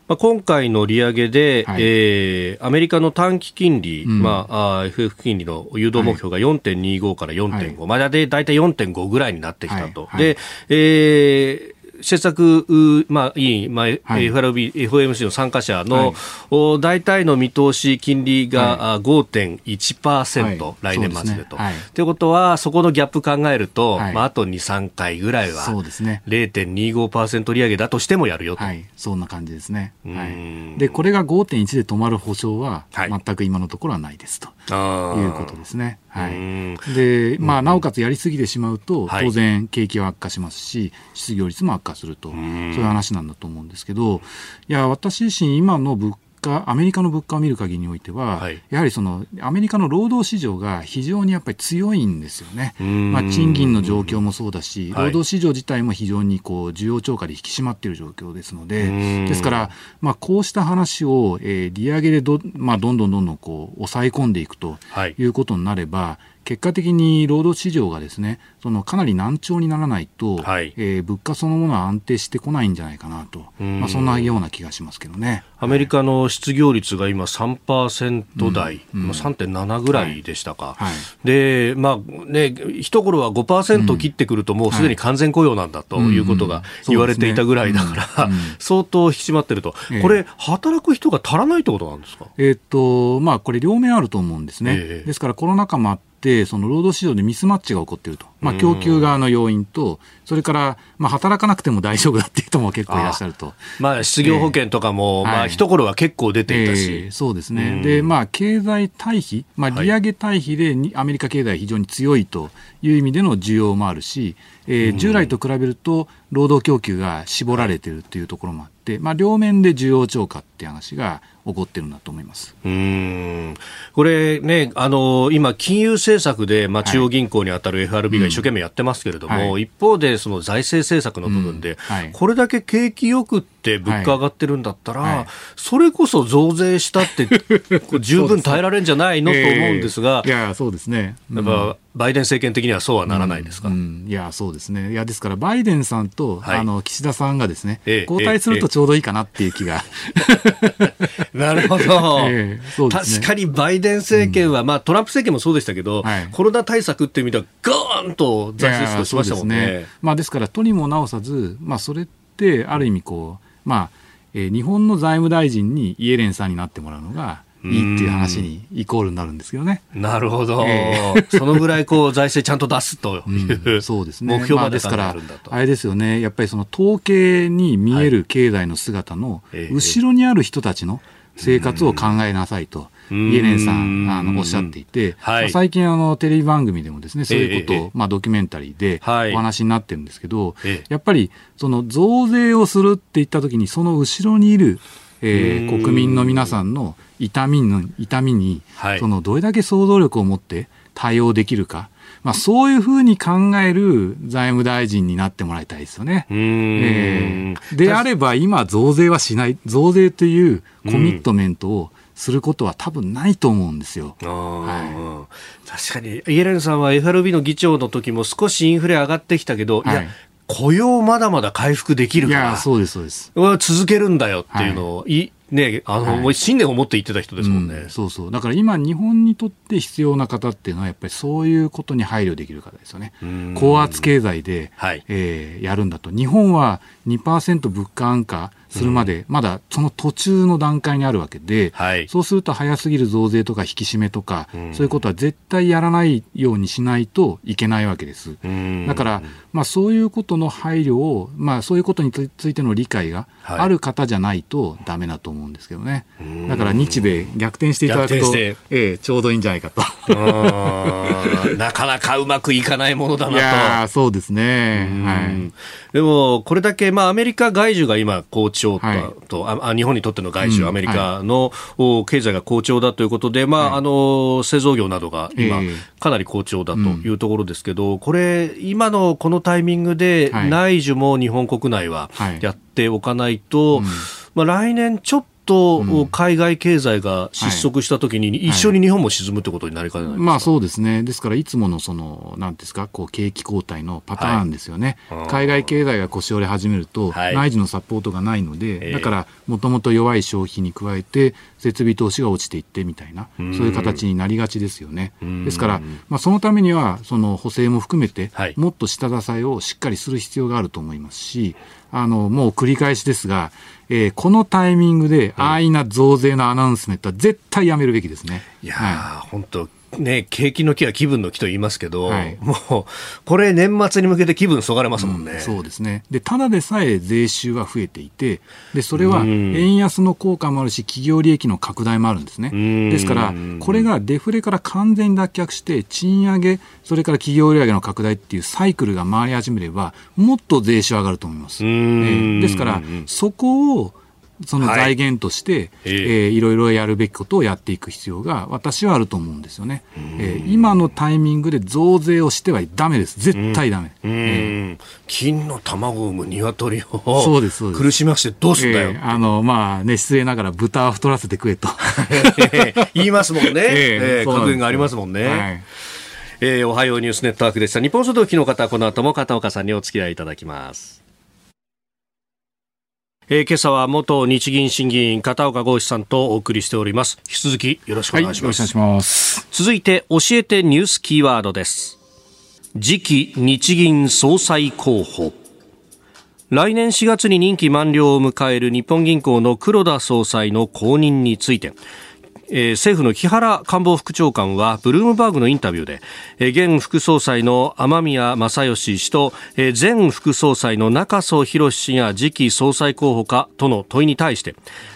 まあ、今回の利上げで、はい、えー、アメリカの短期金利、うん、まあ、あ FF 金利の誘導目標が4.25から4.5、はい、まあ、で大体4.5ぐらいになってきたと。で、えー政策、まあ、委員、まあはい、FRB、FOMC の参加者の、はい、大体の見通し、金利が5.1%、はい、来年末でと。と、ね、い。うことは、そこのギャップ考えると、まあ、あと2、3回ぐらいは、そうですね、0.25%利上げだとしてもやるよと。はい、そんな感じですね。はい、で、これが5.1で止まる保証は、全く今のところはないですと。いうことですね。はい、で、まあ、なおかつやりすぎてしまうと、当然、景気は悪化しますし、失業率も悪化すると、そういう話なんだと思うんですけど、いや、私自身、今の物価、アメリカの物価を見る限りにおいては、はい、やはりそのアメリカの労働市場が非常にやっぱり強いんですよね。まあ、賃金の状況もそうだし、労働市場自体も非常にこう需要超過で引き締まっている状況ですので、ですから、まあ、こうした話を、えー、利上げでど,、まあ、どんどんどんどんこう抑え込んでいくとい。うことになれば、はい結果的に労働市場がですねそのかなり難聴にならないと、はい、えー、物価そのものは安定してこないんじゃないかなと、まあ、そんなような気がしますけどね。アメリカの失業率が今3%台、うん。うん、まあ、3.7ぐらいでしたか、はい。はい、でまあね一頃は5%切ってくるともうすでに完全雇用なんだということが言われていたぐらいだから、相当引き締まってると、これ、働く人が足らないってことなんですか、えー、っとまあ、これ、両面あると思うんですね。えー、ですからコロナ禍もあってその労働市場でミスマッチが起こっていると、まあ、供給側の要因と、それから、まあ、働かなくても大丈夫だっていう人も結構いらっしゃると。まあ、失業保険とかも、えー、まあ、一頃は結構出ていたし。えー、そうですね。で、まあ、経済対比、まあ、利上げ対比でアメリカ経済非常に強いという意味での需要もあるし、えー、従来と比べると労働供給が絞られているというところもあって、まあ、両面で需要超過っていう話が起こってるんだと思います。うん。これね、あの今、金融政策で、まあ、中央銀行に当たる FRB が一生懸命やってますけれども、はい、一方でその財政政策の部分で、うん。はい、これだけ景気よくってって物価上がってるんだったら、はい。はい、それこそ増税したって 十分耐えられるんじゃないの？と思うんですが、いやそうですね、やっぱバイデン政権的にはそうはならないですか、うんうん、いやそうですね。いやですからバイデンさんと、はい、あの岸田さんがですね、ええ、交代するとちょうどいいかなっていう気が、なるほど、えね、確かにバイデン政権は、まあ、トランプ政権もそうでしたけど、はい、コロナ対策っていう意味ではガーンと財政出動しましたもんね。ね。まあ、ですからとにも直さず、まあ、それってある意味こう、まあえー、日本の財務大臣にイエレンさんになってもらうのがいいっていう話にイコールになるんですけどね。なるほど、えー、そのぐらいこう財政ちゃんと出すという、うん、そうですね、目標までですから、あれですよね、やっぱりその統計に見える経済の姿の後ろにある人たちの生活を考えなさいと。イエレンさんあのおっしゃっていて、はい、最近あのテレビ番組でもですねそういうことを、まあ、ドキュメンタリーでお話になってるんですけど、やっぱりその増税をするって言った時にその後ろにいるえー、国民の皆さんの痛みの痛みに、はい、そのどれだけ想像力を持って対応できるか、まあ、そういうふうに考える財務大臣になってもらいたいですよね。えー、であれば今増税はしない。増税というコミットメントをすることは多分ないと思うんですよ。はい、確かにイエレンさんは FRB の議長の時も少しインフレ上がってきたけど、はい、いや雇用まだまだ回復できるから、そうです、そうです。続けるんだよっていうのを、はい、ね、あの、はい、信念を持って言ってた人ですもんね、うん、そうそう。だから今、日本にとって必要な方っていうのは、やっぱりそういうことに配慮できる方ですよね。高圧経済で、はい、えー、やるんだと。日本は2%物価安価するまで、まだその途中の段階にあるわけで、はい、そうすると早すぎる増税とか引き締めとか、うん、そういうことは絶対やらないようにしないといけないわけです。だから、まあ、そういうことの配慮を、まあ、そういうことについての理解がある方じゃないとだめだと思うんですけどね。だから日米逆転していただくと、ええ、ちょうどいいんじゃないかと。なかなかうまくいかないものだなと。いやそうですね。はい。でも、これだけ、まあ、アメリカ外需が今好調と、はい、あ日本にとっての外需、うん、アメリカの、はい、経済が好調だということで、まあ、はい、あの、製造業などが今、かなり好調だというところですけど、うん、これ、今のこのタイミングで、内需も日本国内はやっておかないと、まあ、来年ちょっとと海外経済が失速したときに、一緒に日本も沈むってことになりかねない、まあそうですね、ですからいつものその、なんですか、こう景気後退のパターンですよね、はい、海外経済が腰折れ始めると、内需のサポートがないので、だからもともと弱い消費に加えて、設備投資が落ちていってみたいな、そういう形になりがちですよね。ですから、まあ、そのためには、その補正も含めて、もっと下支えをしっかりする必要があると思いますし、あのもう繰り返しですが、えー、このタイミングで安易な増税のアナウンスメントは絶対やめるべきですね。いや、はい、本当ね、景気の木は気分の木と言いますけど、はい、もう、これ年末に向けて気分そがれますもんね、うん、そうですね。で、ただでさえ税収は増えていて、で、それは円安の効果もあるし、企業利益の拡大もあるんですね。ですから、これがデフレから完全に脱却して、賃上げ、それから企業利上げの拡大っていうサイクルが回り始めれば、もっと税収上がると思います。えー、ですから、そこを、その財源として、はい、えー、いろいろやるべきことをやっていく必要が私はあると思うんですよね。えー、今のタイミングで増税をしてはだめです。絶対だめ。えー、金の卵を産む鶏をそうですそうです苦しましてどうすんだよ、えー、あの、まあね、失礼ながら豚は太らせて食えと。言いますもんね。えー、格言がありますもんね。はいえー、おはようニュースネットワークでした。日本書道機の方、この後も片岡さんにお付き合いいただきます。えー、今朝は元日銀審議員片岡剛志さんとお送りしております。引き続きよろしくお願いします、はい、ます。続いて教えてニュースキーワードです。次期日銀総裁候補。来年4月に任期満了を迎える日本銀行の黒田総裁の後任についてえー、政府の木原官房副長官はブルームバーグのインタビューで、えー、現副総裁の雨宮正義氏と、えー、前副総裁の中曽博氏が次期総裁候補かとの問いに対して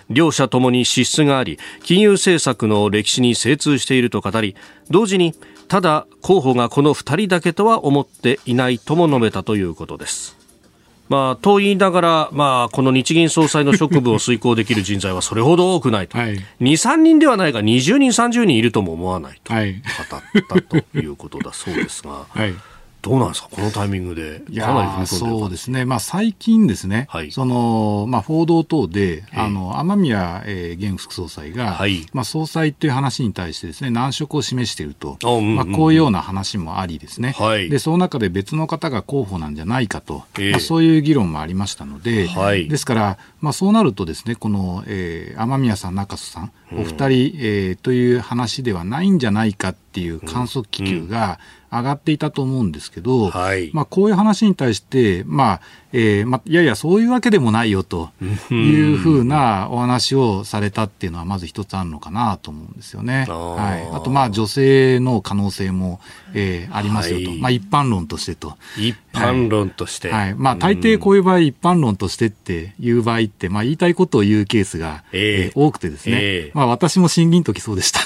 両者ともに資質があり金融政策の歴史に精通していると語り同時にただ候補がこの2人だけとは思っていないとも述べたということです。まあ、と言いながら、まあ、この日銀総裁の職務を遂行できる人材はそれほど多くないと、はい、2、3人ではないが、20人、30人いるとも思わないと、はい、語ったということだそうですが、はい、どうなんですか、このタイミングで、かなり踏みそうですね、まあ、最近ですね、はい、そのまあ、報道等で、あの雨宮、えー、現副総裁が、はい、まあ、総裁という話に対してです、ね、難色を示していると、まあ、こういうような話もありですね、はい、でその中で別の方が候補なんじゃないかと、えー、まあ、そういう議論もありましたので、はい、ですから、まあ、そうなるとですね、この、えー、雨宮さん、中曽さん、お二人、えー、という話ではないんじゃないかっていう観測気球が、うん。上がっていたと思うんですけど、はい、まあ、こういう話に対して、まあえーまあ、いやいや、そういうわけでもないよというふうなお話をされたっていうのは、まず一つあるのかなと思うんですよね。はい、あと、まあ、女性の可能性も、えー、ありますよと、はい、まあ、一般論としてと。一般論として。はい、まあ、大抵こういう場合、一般論としてっていう場合って、まあ、言いたいことを言うケースが、えー、えー、多くてですね、えー、まあ、私も審議の時そうでした。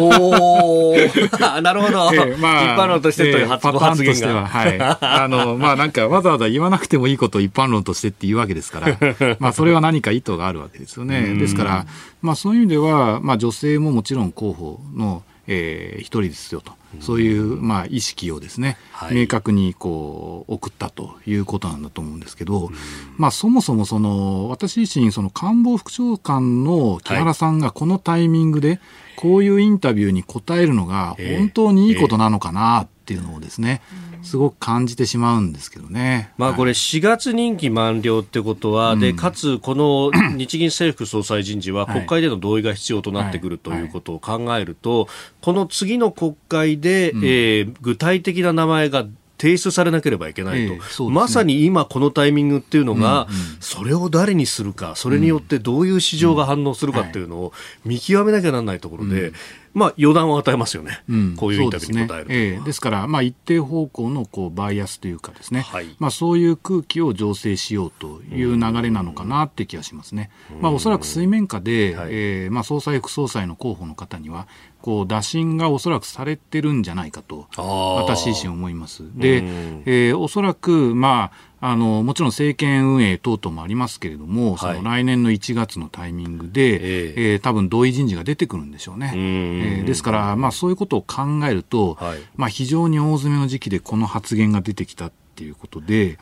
おー、なるほど。えー、まあ、一般論としてという発,、えー、発言が。はい。あの、まあ、なんか、わざわざ言わなくてもいいいことを一般論としてっていうわけですから、まあそれは何か意図があるわけですよね。ですから、まあ、そういう意味では、まあ、女性ももちろん候補の、えー、一人ですよと、そういう、まあ、意識をですね、はい、明確にこう送ったということなんだと思うんですけど、まあ、そもそもその私自身その官房副長官の木原さんがこのタイミングでこういうインタビューに答えるのが本当にいいことなのかなっていうのをですね、えーすごく感じてしまうんですけどね。まあこれ4月任期満了ってことは、はい、でかつこの 日銀政府総裁人事は国会での同意が必要となってくるということを考えると、この次の国会で、うん、えー、具体的な名前が提出されなければいけないと、えーね、まさに今このタイミングっていうのが、うんうん、それを誰にするかそれによってどういう市場が反応するかっていうのを見極めなきゃならないところで、うん。まあ、予断を与えますよね、うん、こういうインタビューに答えるですね。えー、ですから、まあ、一定方向のこうバイアスというかですね、はい、まあ、そういう空気を醸成しようという流れなのかなって気がしますね。まあ、おそらく水面下で、はい、えー、まあ、総裁、副総裁の候補の方には、こう打診がおそらくされてるんじゃないかと私自身思います。で、えー、おそらく、まああのもちろん政権運営等々もありますけれども、その来年の1月のタイミングで、えー、えー、多分同意人事が出てくるんでしょうね。えー、ですから、まあ、そういうことを考えると、はい、まあ、非常に大詰めの時期でこの発言が出てきたっていうことで、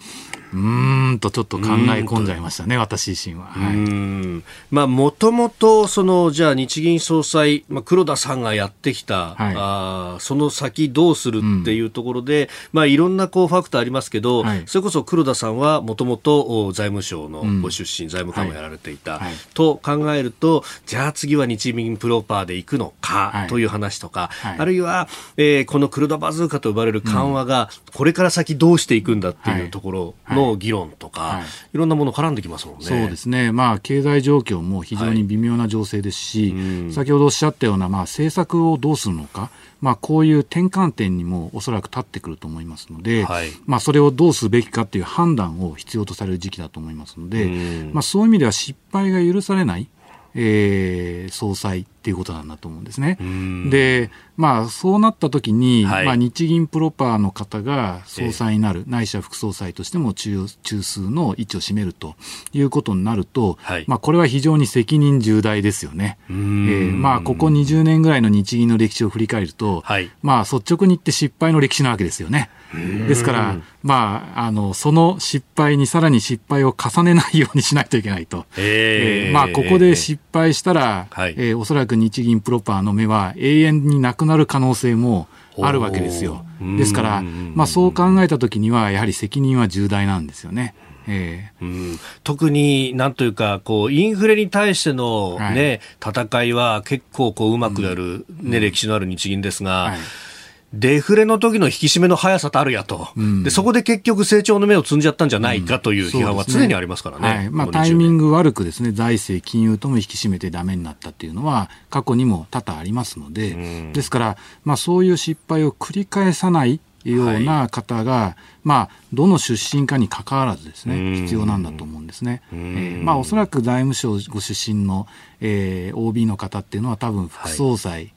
うーんとちょっと考え込んじゃいましたね、私自身は。はい、まあ、もともと、その、じゃあ日銀総裁、まあ、黒田さんがやってきた、はい、あその先どうするっていうところで、うん、まあ、いろんなこうファクターありますけど、はい、それこそ黒田さんはもともと財務省のご出身、うん、財務官をやられていた、はい、と考えると、じゃあ次は日銀プロパーで行くのかという話とか、あるいは、えー、この黒田バズーカと呼ばれる緩和が、これから先どうしていくんだっていうところの議論とか、はい、いろんなもの絡んできますもんね。そうですね。まあ、経済状況も非常に微妙な情勢ですし、はい、先ほどおっしゃったような、まあ、政策をどうするのか、まあ、こういう転換点にもおそらく立ってくると思いますので、はい、まあ、それをどうすべきかっていう判断を必要とされる時期だと思いますので、まあ、そういう意味では失敗が許されない、えー、総裁っていうことなんだと思うんですね。で、まあ、そうなった時に、はい、まあ、日銀プロパーの方が総裁になる、えー、内社副総裁としても中中枢の位置を占めるということになると、はい、まあ、これは非常に責任重大ですよね。えー、まあ、ここ20年ぐらいの日銀の歴史を振り返ると、はい、まあ、率直に言って失敗の歴史なわけですよね。ですから、まあ、あの、その失敗にさらに失敗を重ねないようにしないといけないと。えー、まあ、ここで失敗したら、はい、えー、おそらく日銀プロパーの目は永遠になくなる可能性もあるわけですよ。ですから、まあ、そう考えたときには、やはり責任は重大なんですよね。えー、うん、特になんというかこうインフレに対してのね、はい、戦いは結構こううまくやる、ね、うん、歴史のある日銀ですが、はいデフレの時の引き締めの速さたるやと、うん、でそこで結局、成長の目を積んじゃったんじゃないかという批判は常にありますからね、うんねはい、まあ、タイミング悪くですね財政、金融とも引き締めてだめになったっていうのは、過去にも多々ありますので、うん、ですから、まあ、そういう失敗を繰り返さないような方が、はい、まあ、どの出身かにかかわらずですね、必要なんだと思うんですね。えー、まあ、おそらく財務省ご出身の、えー、OB の方っていうのは多分副総裁、はい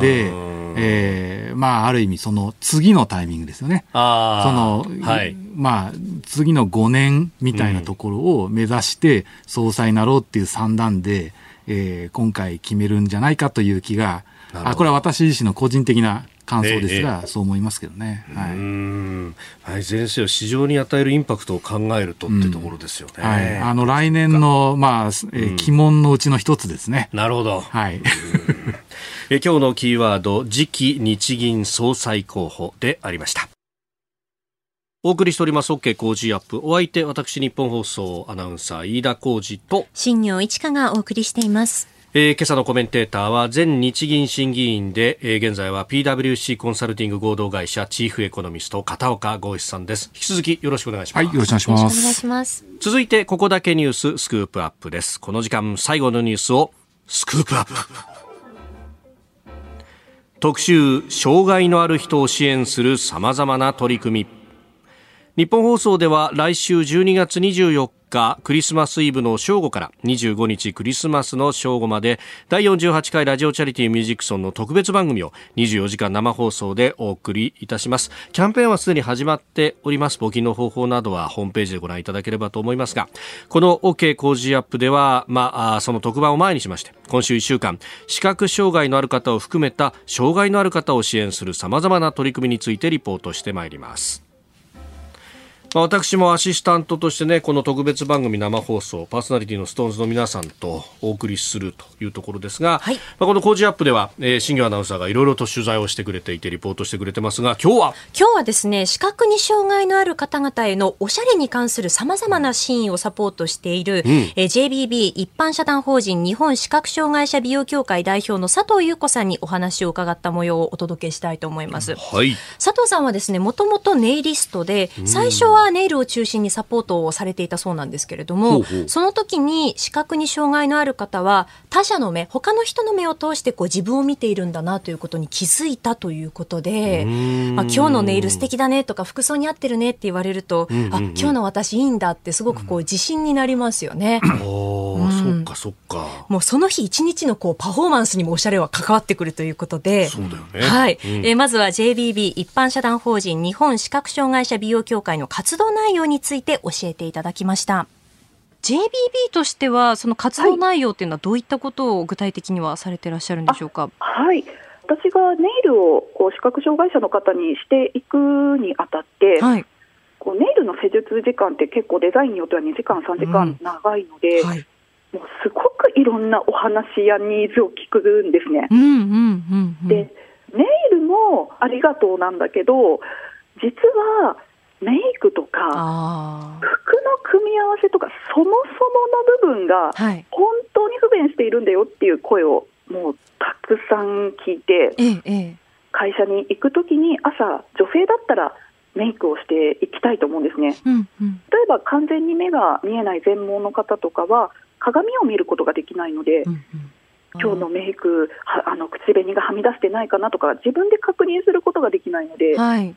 で、えー、まあ、ある意味、その次のタイミングですよね。その、はい、まあ、次の5年みたいなところを目指して総裁になろうっていう算段で、えー、今回決めるんじゃないかという気が、あこれは私自身の個人的な感想ですが、ええ、そう思いますけどね。はい。うんはい、前世を市場に与えるインパクトを考えるとってところですよね。はい。あの、来年の、まあ、えー、鬼門のうちの一つですね。なるほど。はい。え今日のキーワード、次期日銀総裁候補でありました。お送りしております OK 工事アップ。お相手、私、日本放送アナウンサー、飯田浩二と、新業一華がお送りしています。えー、今朝のコメンテーターは前日銀審議員で、えー、現在は PWC コンサルティング合同会社チーフエコノミスト片岡剛一さんです。引き続きよろしくお願いします。はい、よろしくお願いします。お願いします。続いてここだけニューススクープアップです。この時間最後のニュースをスクープアップ。特集障害のある人を支援するさまざまな取り組み。日本放送では来週12月24日クリスマスイブの正午から25日クリスマスの正午まで第48回ラジオチャリティーミュージックソンの特別番組を24時間生放送でお送りいたします。キャンペーンはすでに始まっております。募金の方法などはホームページでご覧いただければと思いますがこの OK 工事アップでは、まあ、その特番を前にしまして今週1週間視覚障害のある方を含めた障害のある方を支援するさまざまな取り組みについてリポートしてまいります、私もアシスタントとしてねこの特別番組生放送パーソナリティの SixTONES の皆さんとお送りするというところですが、はい、まあ、この Cozy Up では、えー、新行アナウンサーがいろいろと取材をしてくれていてリポートしてくれてますが今日は？今日はですね視覚に障害のある方々へのおしゃれに関するさまざまなシーンをサポートしている、うん、えー、JBB 一般社団法人日本視覚障害者美容協会代表の佐藤優子さんにお話を伺った模様をお届けしたいと思います、はい、佐藤さんはですねもともとネイリストで最初はネイルを中心にサポートをされていたそうなんですけれども、その時に視覚に障害のある方は他者の目、他の人の目を通してこう自分を見ているんだなということに気づいたということで、まあ、今日のネイル素敵だねとか服装に合ってるねって言われると、うんうんうん、あ、今日の私いいんだってすごくこう自信になりますよね。うん、そっかそっか。もうその日一日のこうパフォーマンスにもおしゃれは関わってくるということで、そうだよね。はい。うん、えー、まずは JBB 一般社団法人日本視覚障害者美容協会の活動内容について教教えていただきました。JBB としてはその活動内容っていうのはどういったことを具体的にはされていらっしゃるんでしょうか？はい私がネイルをこう視覚障害者の方にしていくにあたって、はい、こうネイルの施術時間って結構デザインによっては2時間3時間長いので、うんはい、もうすごくいろんなお話やニーズを聞くんですね。うんうんうんうん、でネイルもありがとうなんだけど実はメイクとか、服の組み合わせとか、そもそもの部分が、本当に不便しているんだよっていう声を、もうたくさん聞いて、会社に行くときに朝、女性だったらメイクをしていきたいと思うんですね。うんうん、例えば完全に目が見えない全盲の方とかは、鏡を見ることができないので、うんうん。今日のメイクあの口紅がはみ出してないかなとか自分で確認することができないので、はい、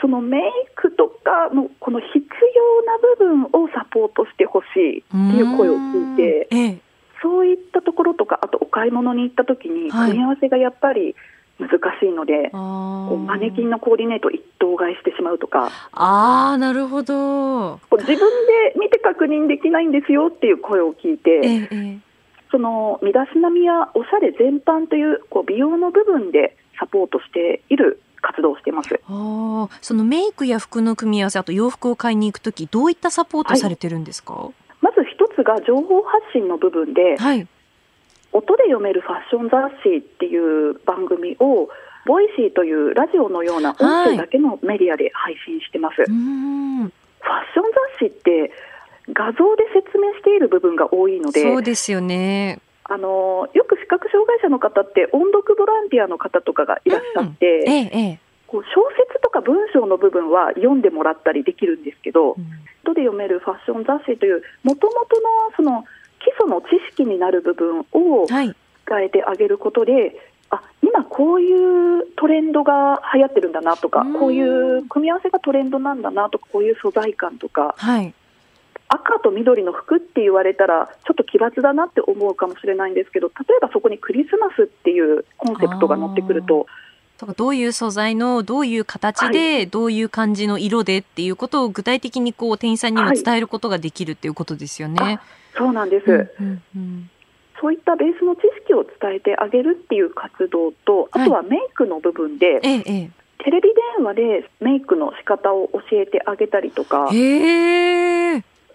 そのメイクとかのこの必要な部分をサポートしてほしいっていう声を聞いて、ええ、そういったところとか、あとお買い物に行った時に、組み合わせがやっぱり難しいので、はい、マネキンのコーディネート一等買いしてしまうとか、あなるほど。自分で見て確認できないんですよっていう声を聞いて、え、その身だしなみやおしゃれ全般というこう美容の部分でサポートしている活動してます。あそのメイクや服の組み合わせあと洋服を買いに行くときどういったサポートされてるんですか、はい、まず一つが情報発信の部分で、はい、音で読めるファッション雑誌っていう番組を Voicy というラジオのような音声だけのメディアで配信してます、はい、ファッション雑誌って画像で説明している部分が多いのでそうですよね。あのよく視覚障害者の方って音読ボランティアの方とかがいらっしゃって、うん、ええ、こう小説とか文章の部分は読んでもらったりできるんですけど、うん、で読めるファッション雑誌というもともとのその基礎の知識になる部分を伝えてあげることで、はい、あ今こういうトレンドが流行ってるんだなとか、こういう組み合わせがトレンドなんだなとかこういう素材感とか、はい、赤と緑の服って言われたらちょっと奇抜だなって思うかもしれないんですけど例えばそこにクリスマスっていうコンセプトが載ってくると。どういう素材のどういう形で、はい、どういう感じの色でっていうことを具体的にこう店員さんにも伝えることができるっていうことですよね。はい、そうなんです、うんうんうん、そういったベースの知識を伝えてあげるっていう活動と、あとはメイクの部分で、はい、テレビ電話でメイクの仕方を教えてあげたりとか。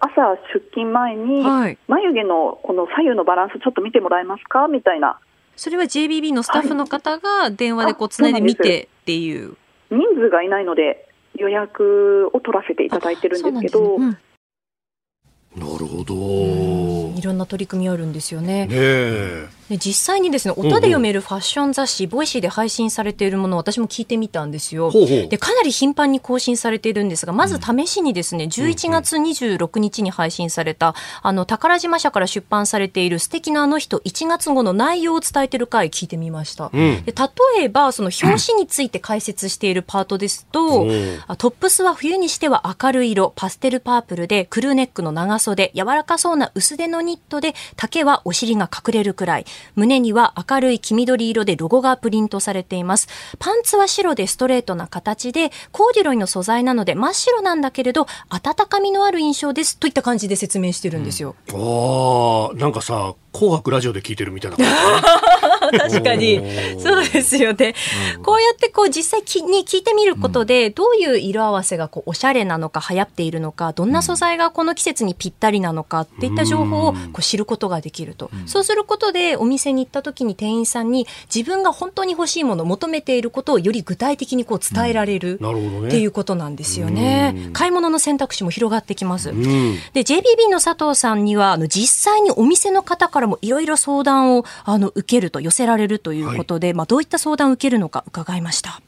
朝出勤前に、眉毛のこの左右のバランスちょっと見てもらえますか？みたいな。それは JBB のスタッフの方が電話でこうつないで見てっていう、人数がいないので予約を取らせていただいてるんですけど、ね。うん、なるほど。いろんな取り組みあるんですよね。ねで実際にですね音で読めるファッション雑誌、うんうん、 Voicy で配信されているものを私も聞いてみたんですよ。ほうほう。でかなり頻繁に更新されているんですがまず試しにですね、うん、11月26日に配信された、あの宝島社から出版されている素敵なあの人1月号の内容を伝えている回聞いてみました。うん、で例えばその表紙について解説しているパートですと、うん、トップスは冬にしては明るい色パステルパープルでクルーネックの長袖柔らかそうな薄手のニットで丈はお尻が隠れるくらい胸には明るい黄緑色でロゴがプリントされています。パンツは白でストレートな形で、コーデュロイの素材なので真っ白なんだけれど、温かみのある印象です。といった感じで説明してるんですよ。うん、ああ、なんかさ、紅白ラジオで聞いてるみたいな 確かに。そうですよね。こうやってこう実際に聞いてみることで、どういう色合わせがこうおしゃれなのか流行っているのか、どんな素材がこの季節にぴったりなのかっていった情報をこう知ることができると。そうすることでお店に行った時に店員さんに自分が本当に欲しいもの、求めていることをより具体的にこう伝えられる、っていうことなんですよね。買い物の選択肢も広がってきます。で、JBB の佐藤さんには、あの実際にお店の方からからもいろいろ相談をあの受けると寄せられるということで、はい、まあ、どういった相談を受けるのか伺いました。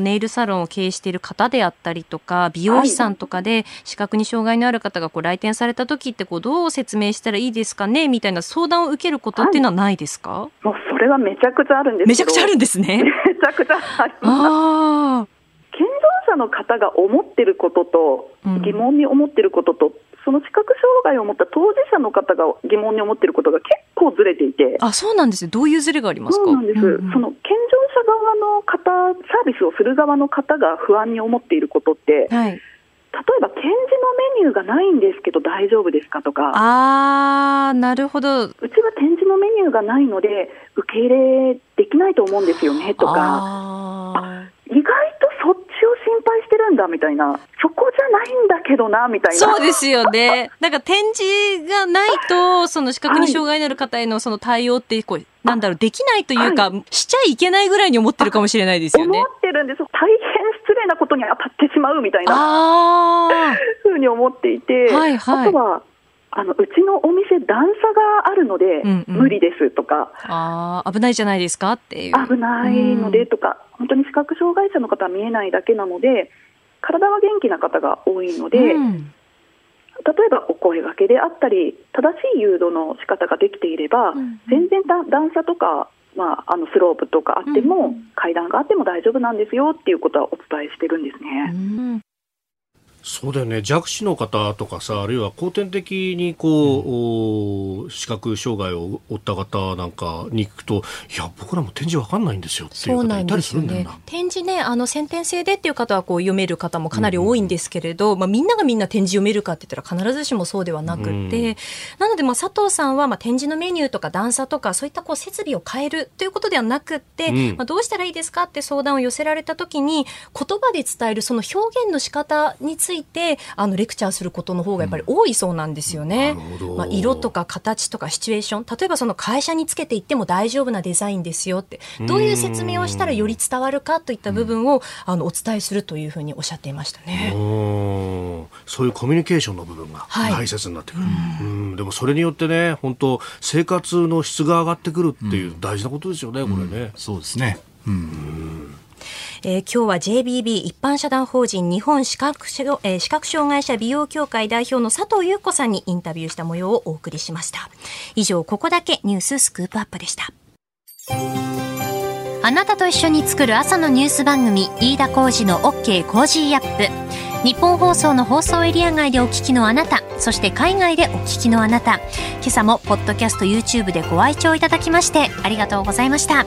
ネイルサロンを経営している方であったりとか美容師さんとかで視覚に障害のある方がこう来店された時ってこうどう説明したらいいですかねみたいな相談を受けることっていうのはないですか、はい、もうそれはめちゃくちゃあるんですめちゃくちゃあるんですね。めちゃくちゃあります。健常者の方が思ってることと疑問に思ってることとその視覚障害を持った当事者の方が疑問に思っていることが結構ずれていて。あ、そうなんですどういうずれがありますか？そうなんです。うんうん、その健常者側の方、サービスをする側の方が不安に思っていることって、はい、例えば展示のメニューがないんですけど大丈夫ですかとか。あー、なるほど。うちは展示のメニューがないので受け入れできないと思うんですよねとか。意外とそっちを心配してるんだみたいな、そこじゃないんだけどなみたいな。そうですよね。なんか展示がないと、その視覚に障害のある方へのその対応ってこう、なんだろう、できないというか、はい、しちゃいけないぐらいに思ってるかもしれないですよね。思ってるんです。大変失礼なことに当たってしまうみたいな、ふうに思っていて、はいはい、あとは、あのうちのお店、段差があるので、無理ですとか、あ危ないじゃないですかっていう。危ないのでとか、本当に視覚障害者の方は見えないだけなので、体は元気な方が多いので、うん、例えばお声がけであったり、正しい誘導の仕方ができていれば、うん、全然段差とか、まあ、あのスロープとかあっても、うん、階段があっても大丈夫なんですよっていうことはお伝えしてるんですね。そうだよね。弱視の方とかさあるいは後天的にこう、うん、視覚障害を負った方なんかに行くといや僕らも展示わかんないんですよっていう方いたりするんだよな、ね、展示ねあの先天性でっていう方はこう読める方もかなり多いんですけれど、うん。うん、まあ、みんながみんな展示読めるかって言ったら必ずしもそうではなくて、うん、なのでまあ佐藤さんはまあ展示のメニューとか段差とかそういったこう設備を変えるということではなくて、うん、まあ、どうしたらいいですかって相談を寄せられた時に言葉で伝えるその表現の仕方についていてあのレクチャーすることの方がやっぱり多いそうなんですよね。うん、まあ、色とか形とかシチュエーション例えばその会社につけていっても大丈夫なデザインですよってどういう説明をしたらより伝わるかといった部分を、あのお伝えするというふうにおっしゃっていましたね。そういうコミュニケーションの部分が大切になってくる、はい、うん。でもそれによってね本当生活の質が上がってくるっていう大事なことですよね、これね。そうですね。うんえー、今日は JBB 一般社団法人日本視覚,、えー、視覚障害者美容協会代表の佐藤優子さんにインタビューした模様をお送りしました。以上ここだけニューススクープアップでした。あなたと一緒に作る朝のニュース番組飯田浩二の OK コージーアップ。日本放送の放送エリア外でお聞きのあなたそして海外でお聞きのあなた。今朝もポッドキャスト YouTube でご愛聴いただきましてありがとうございました。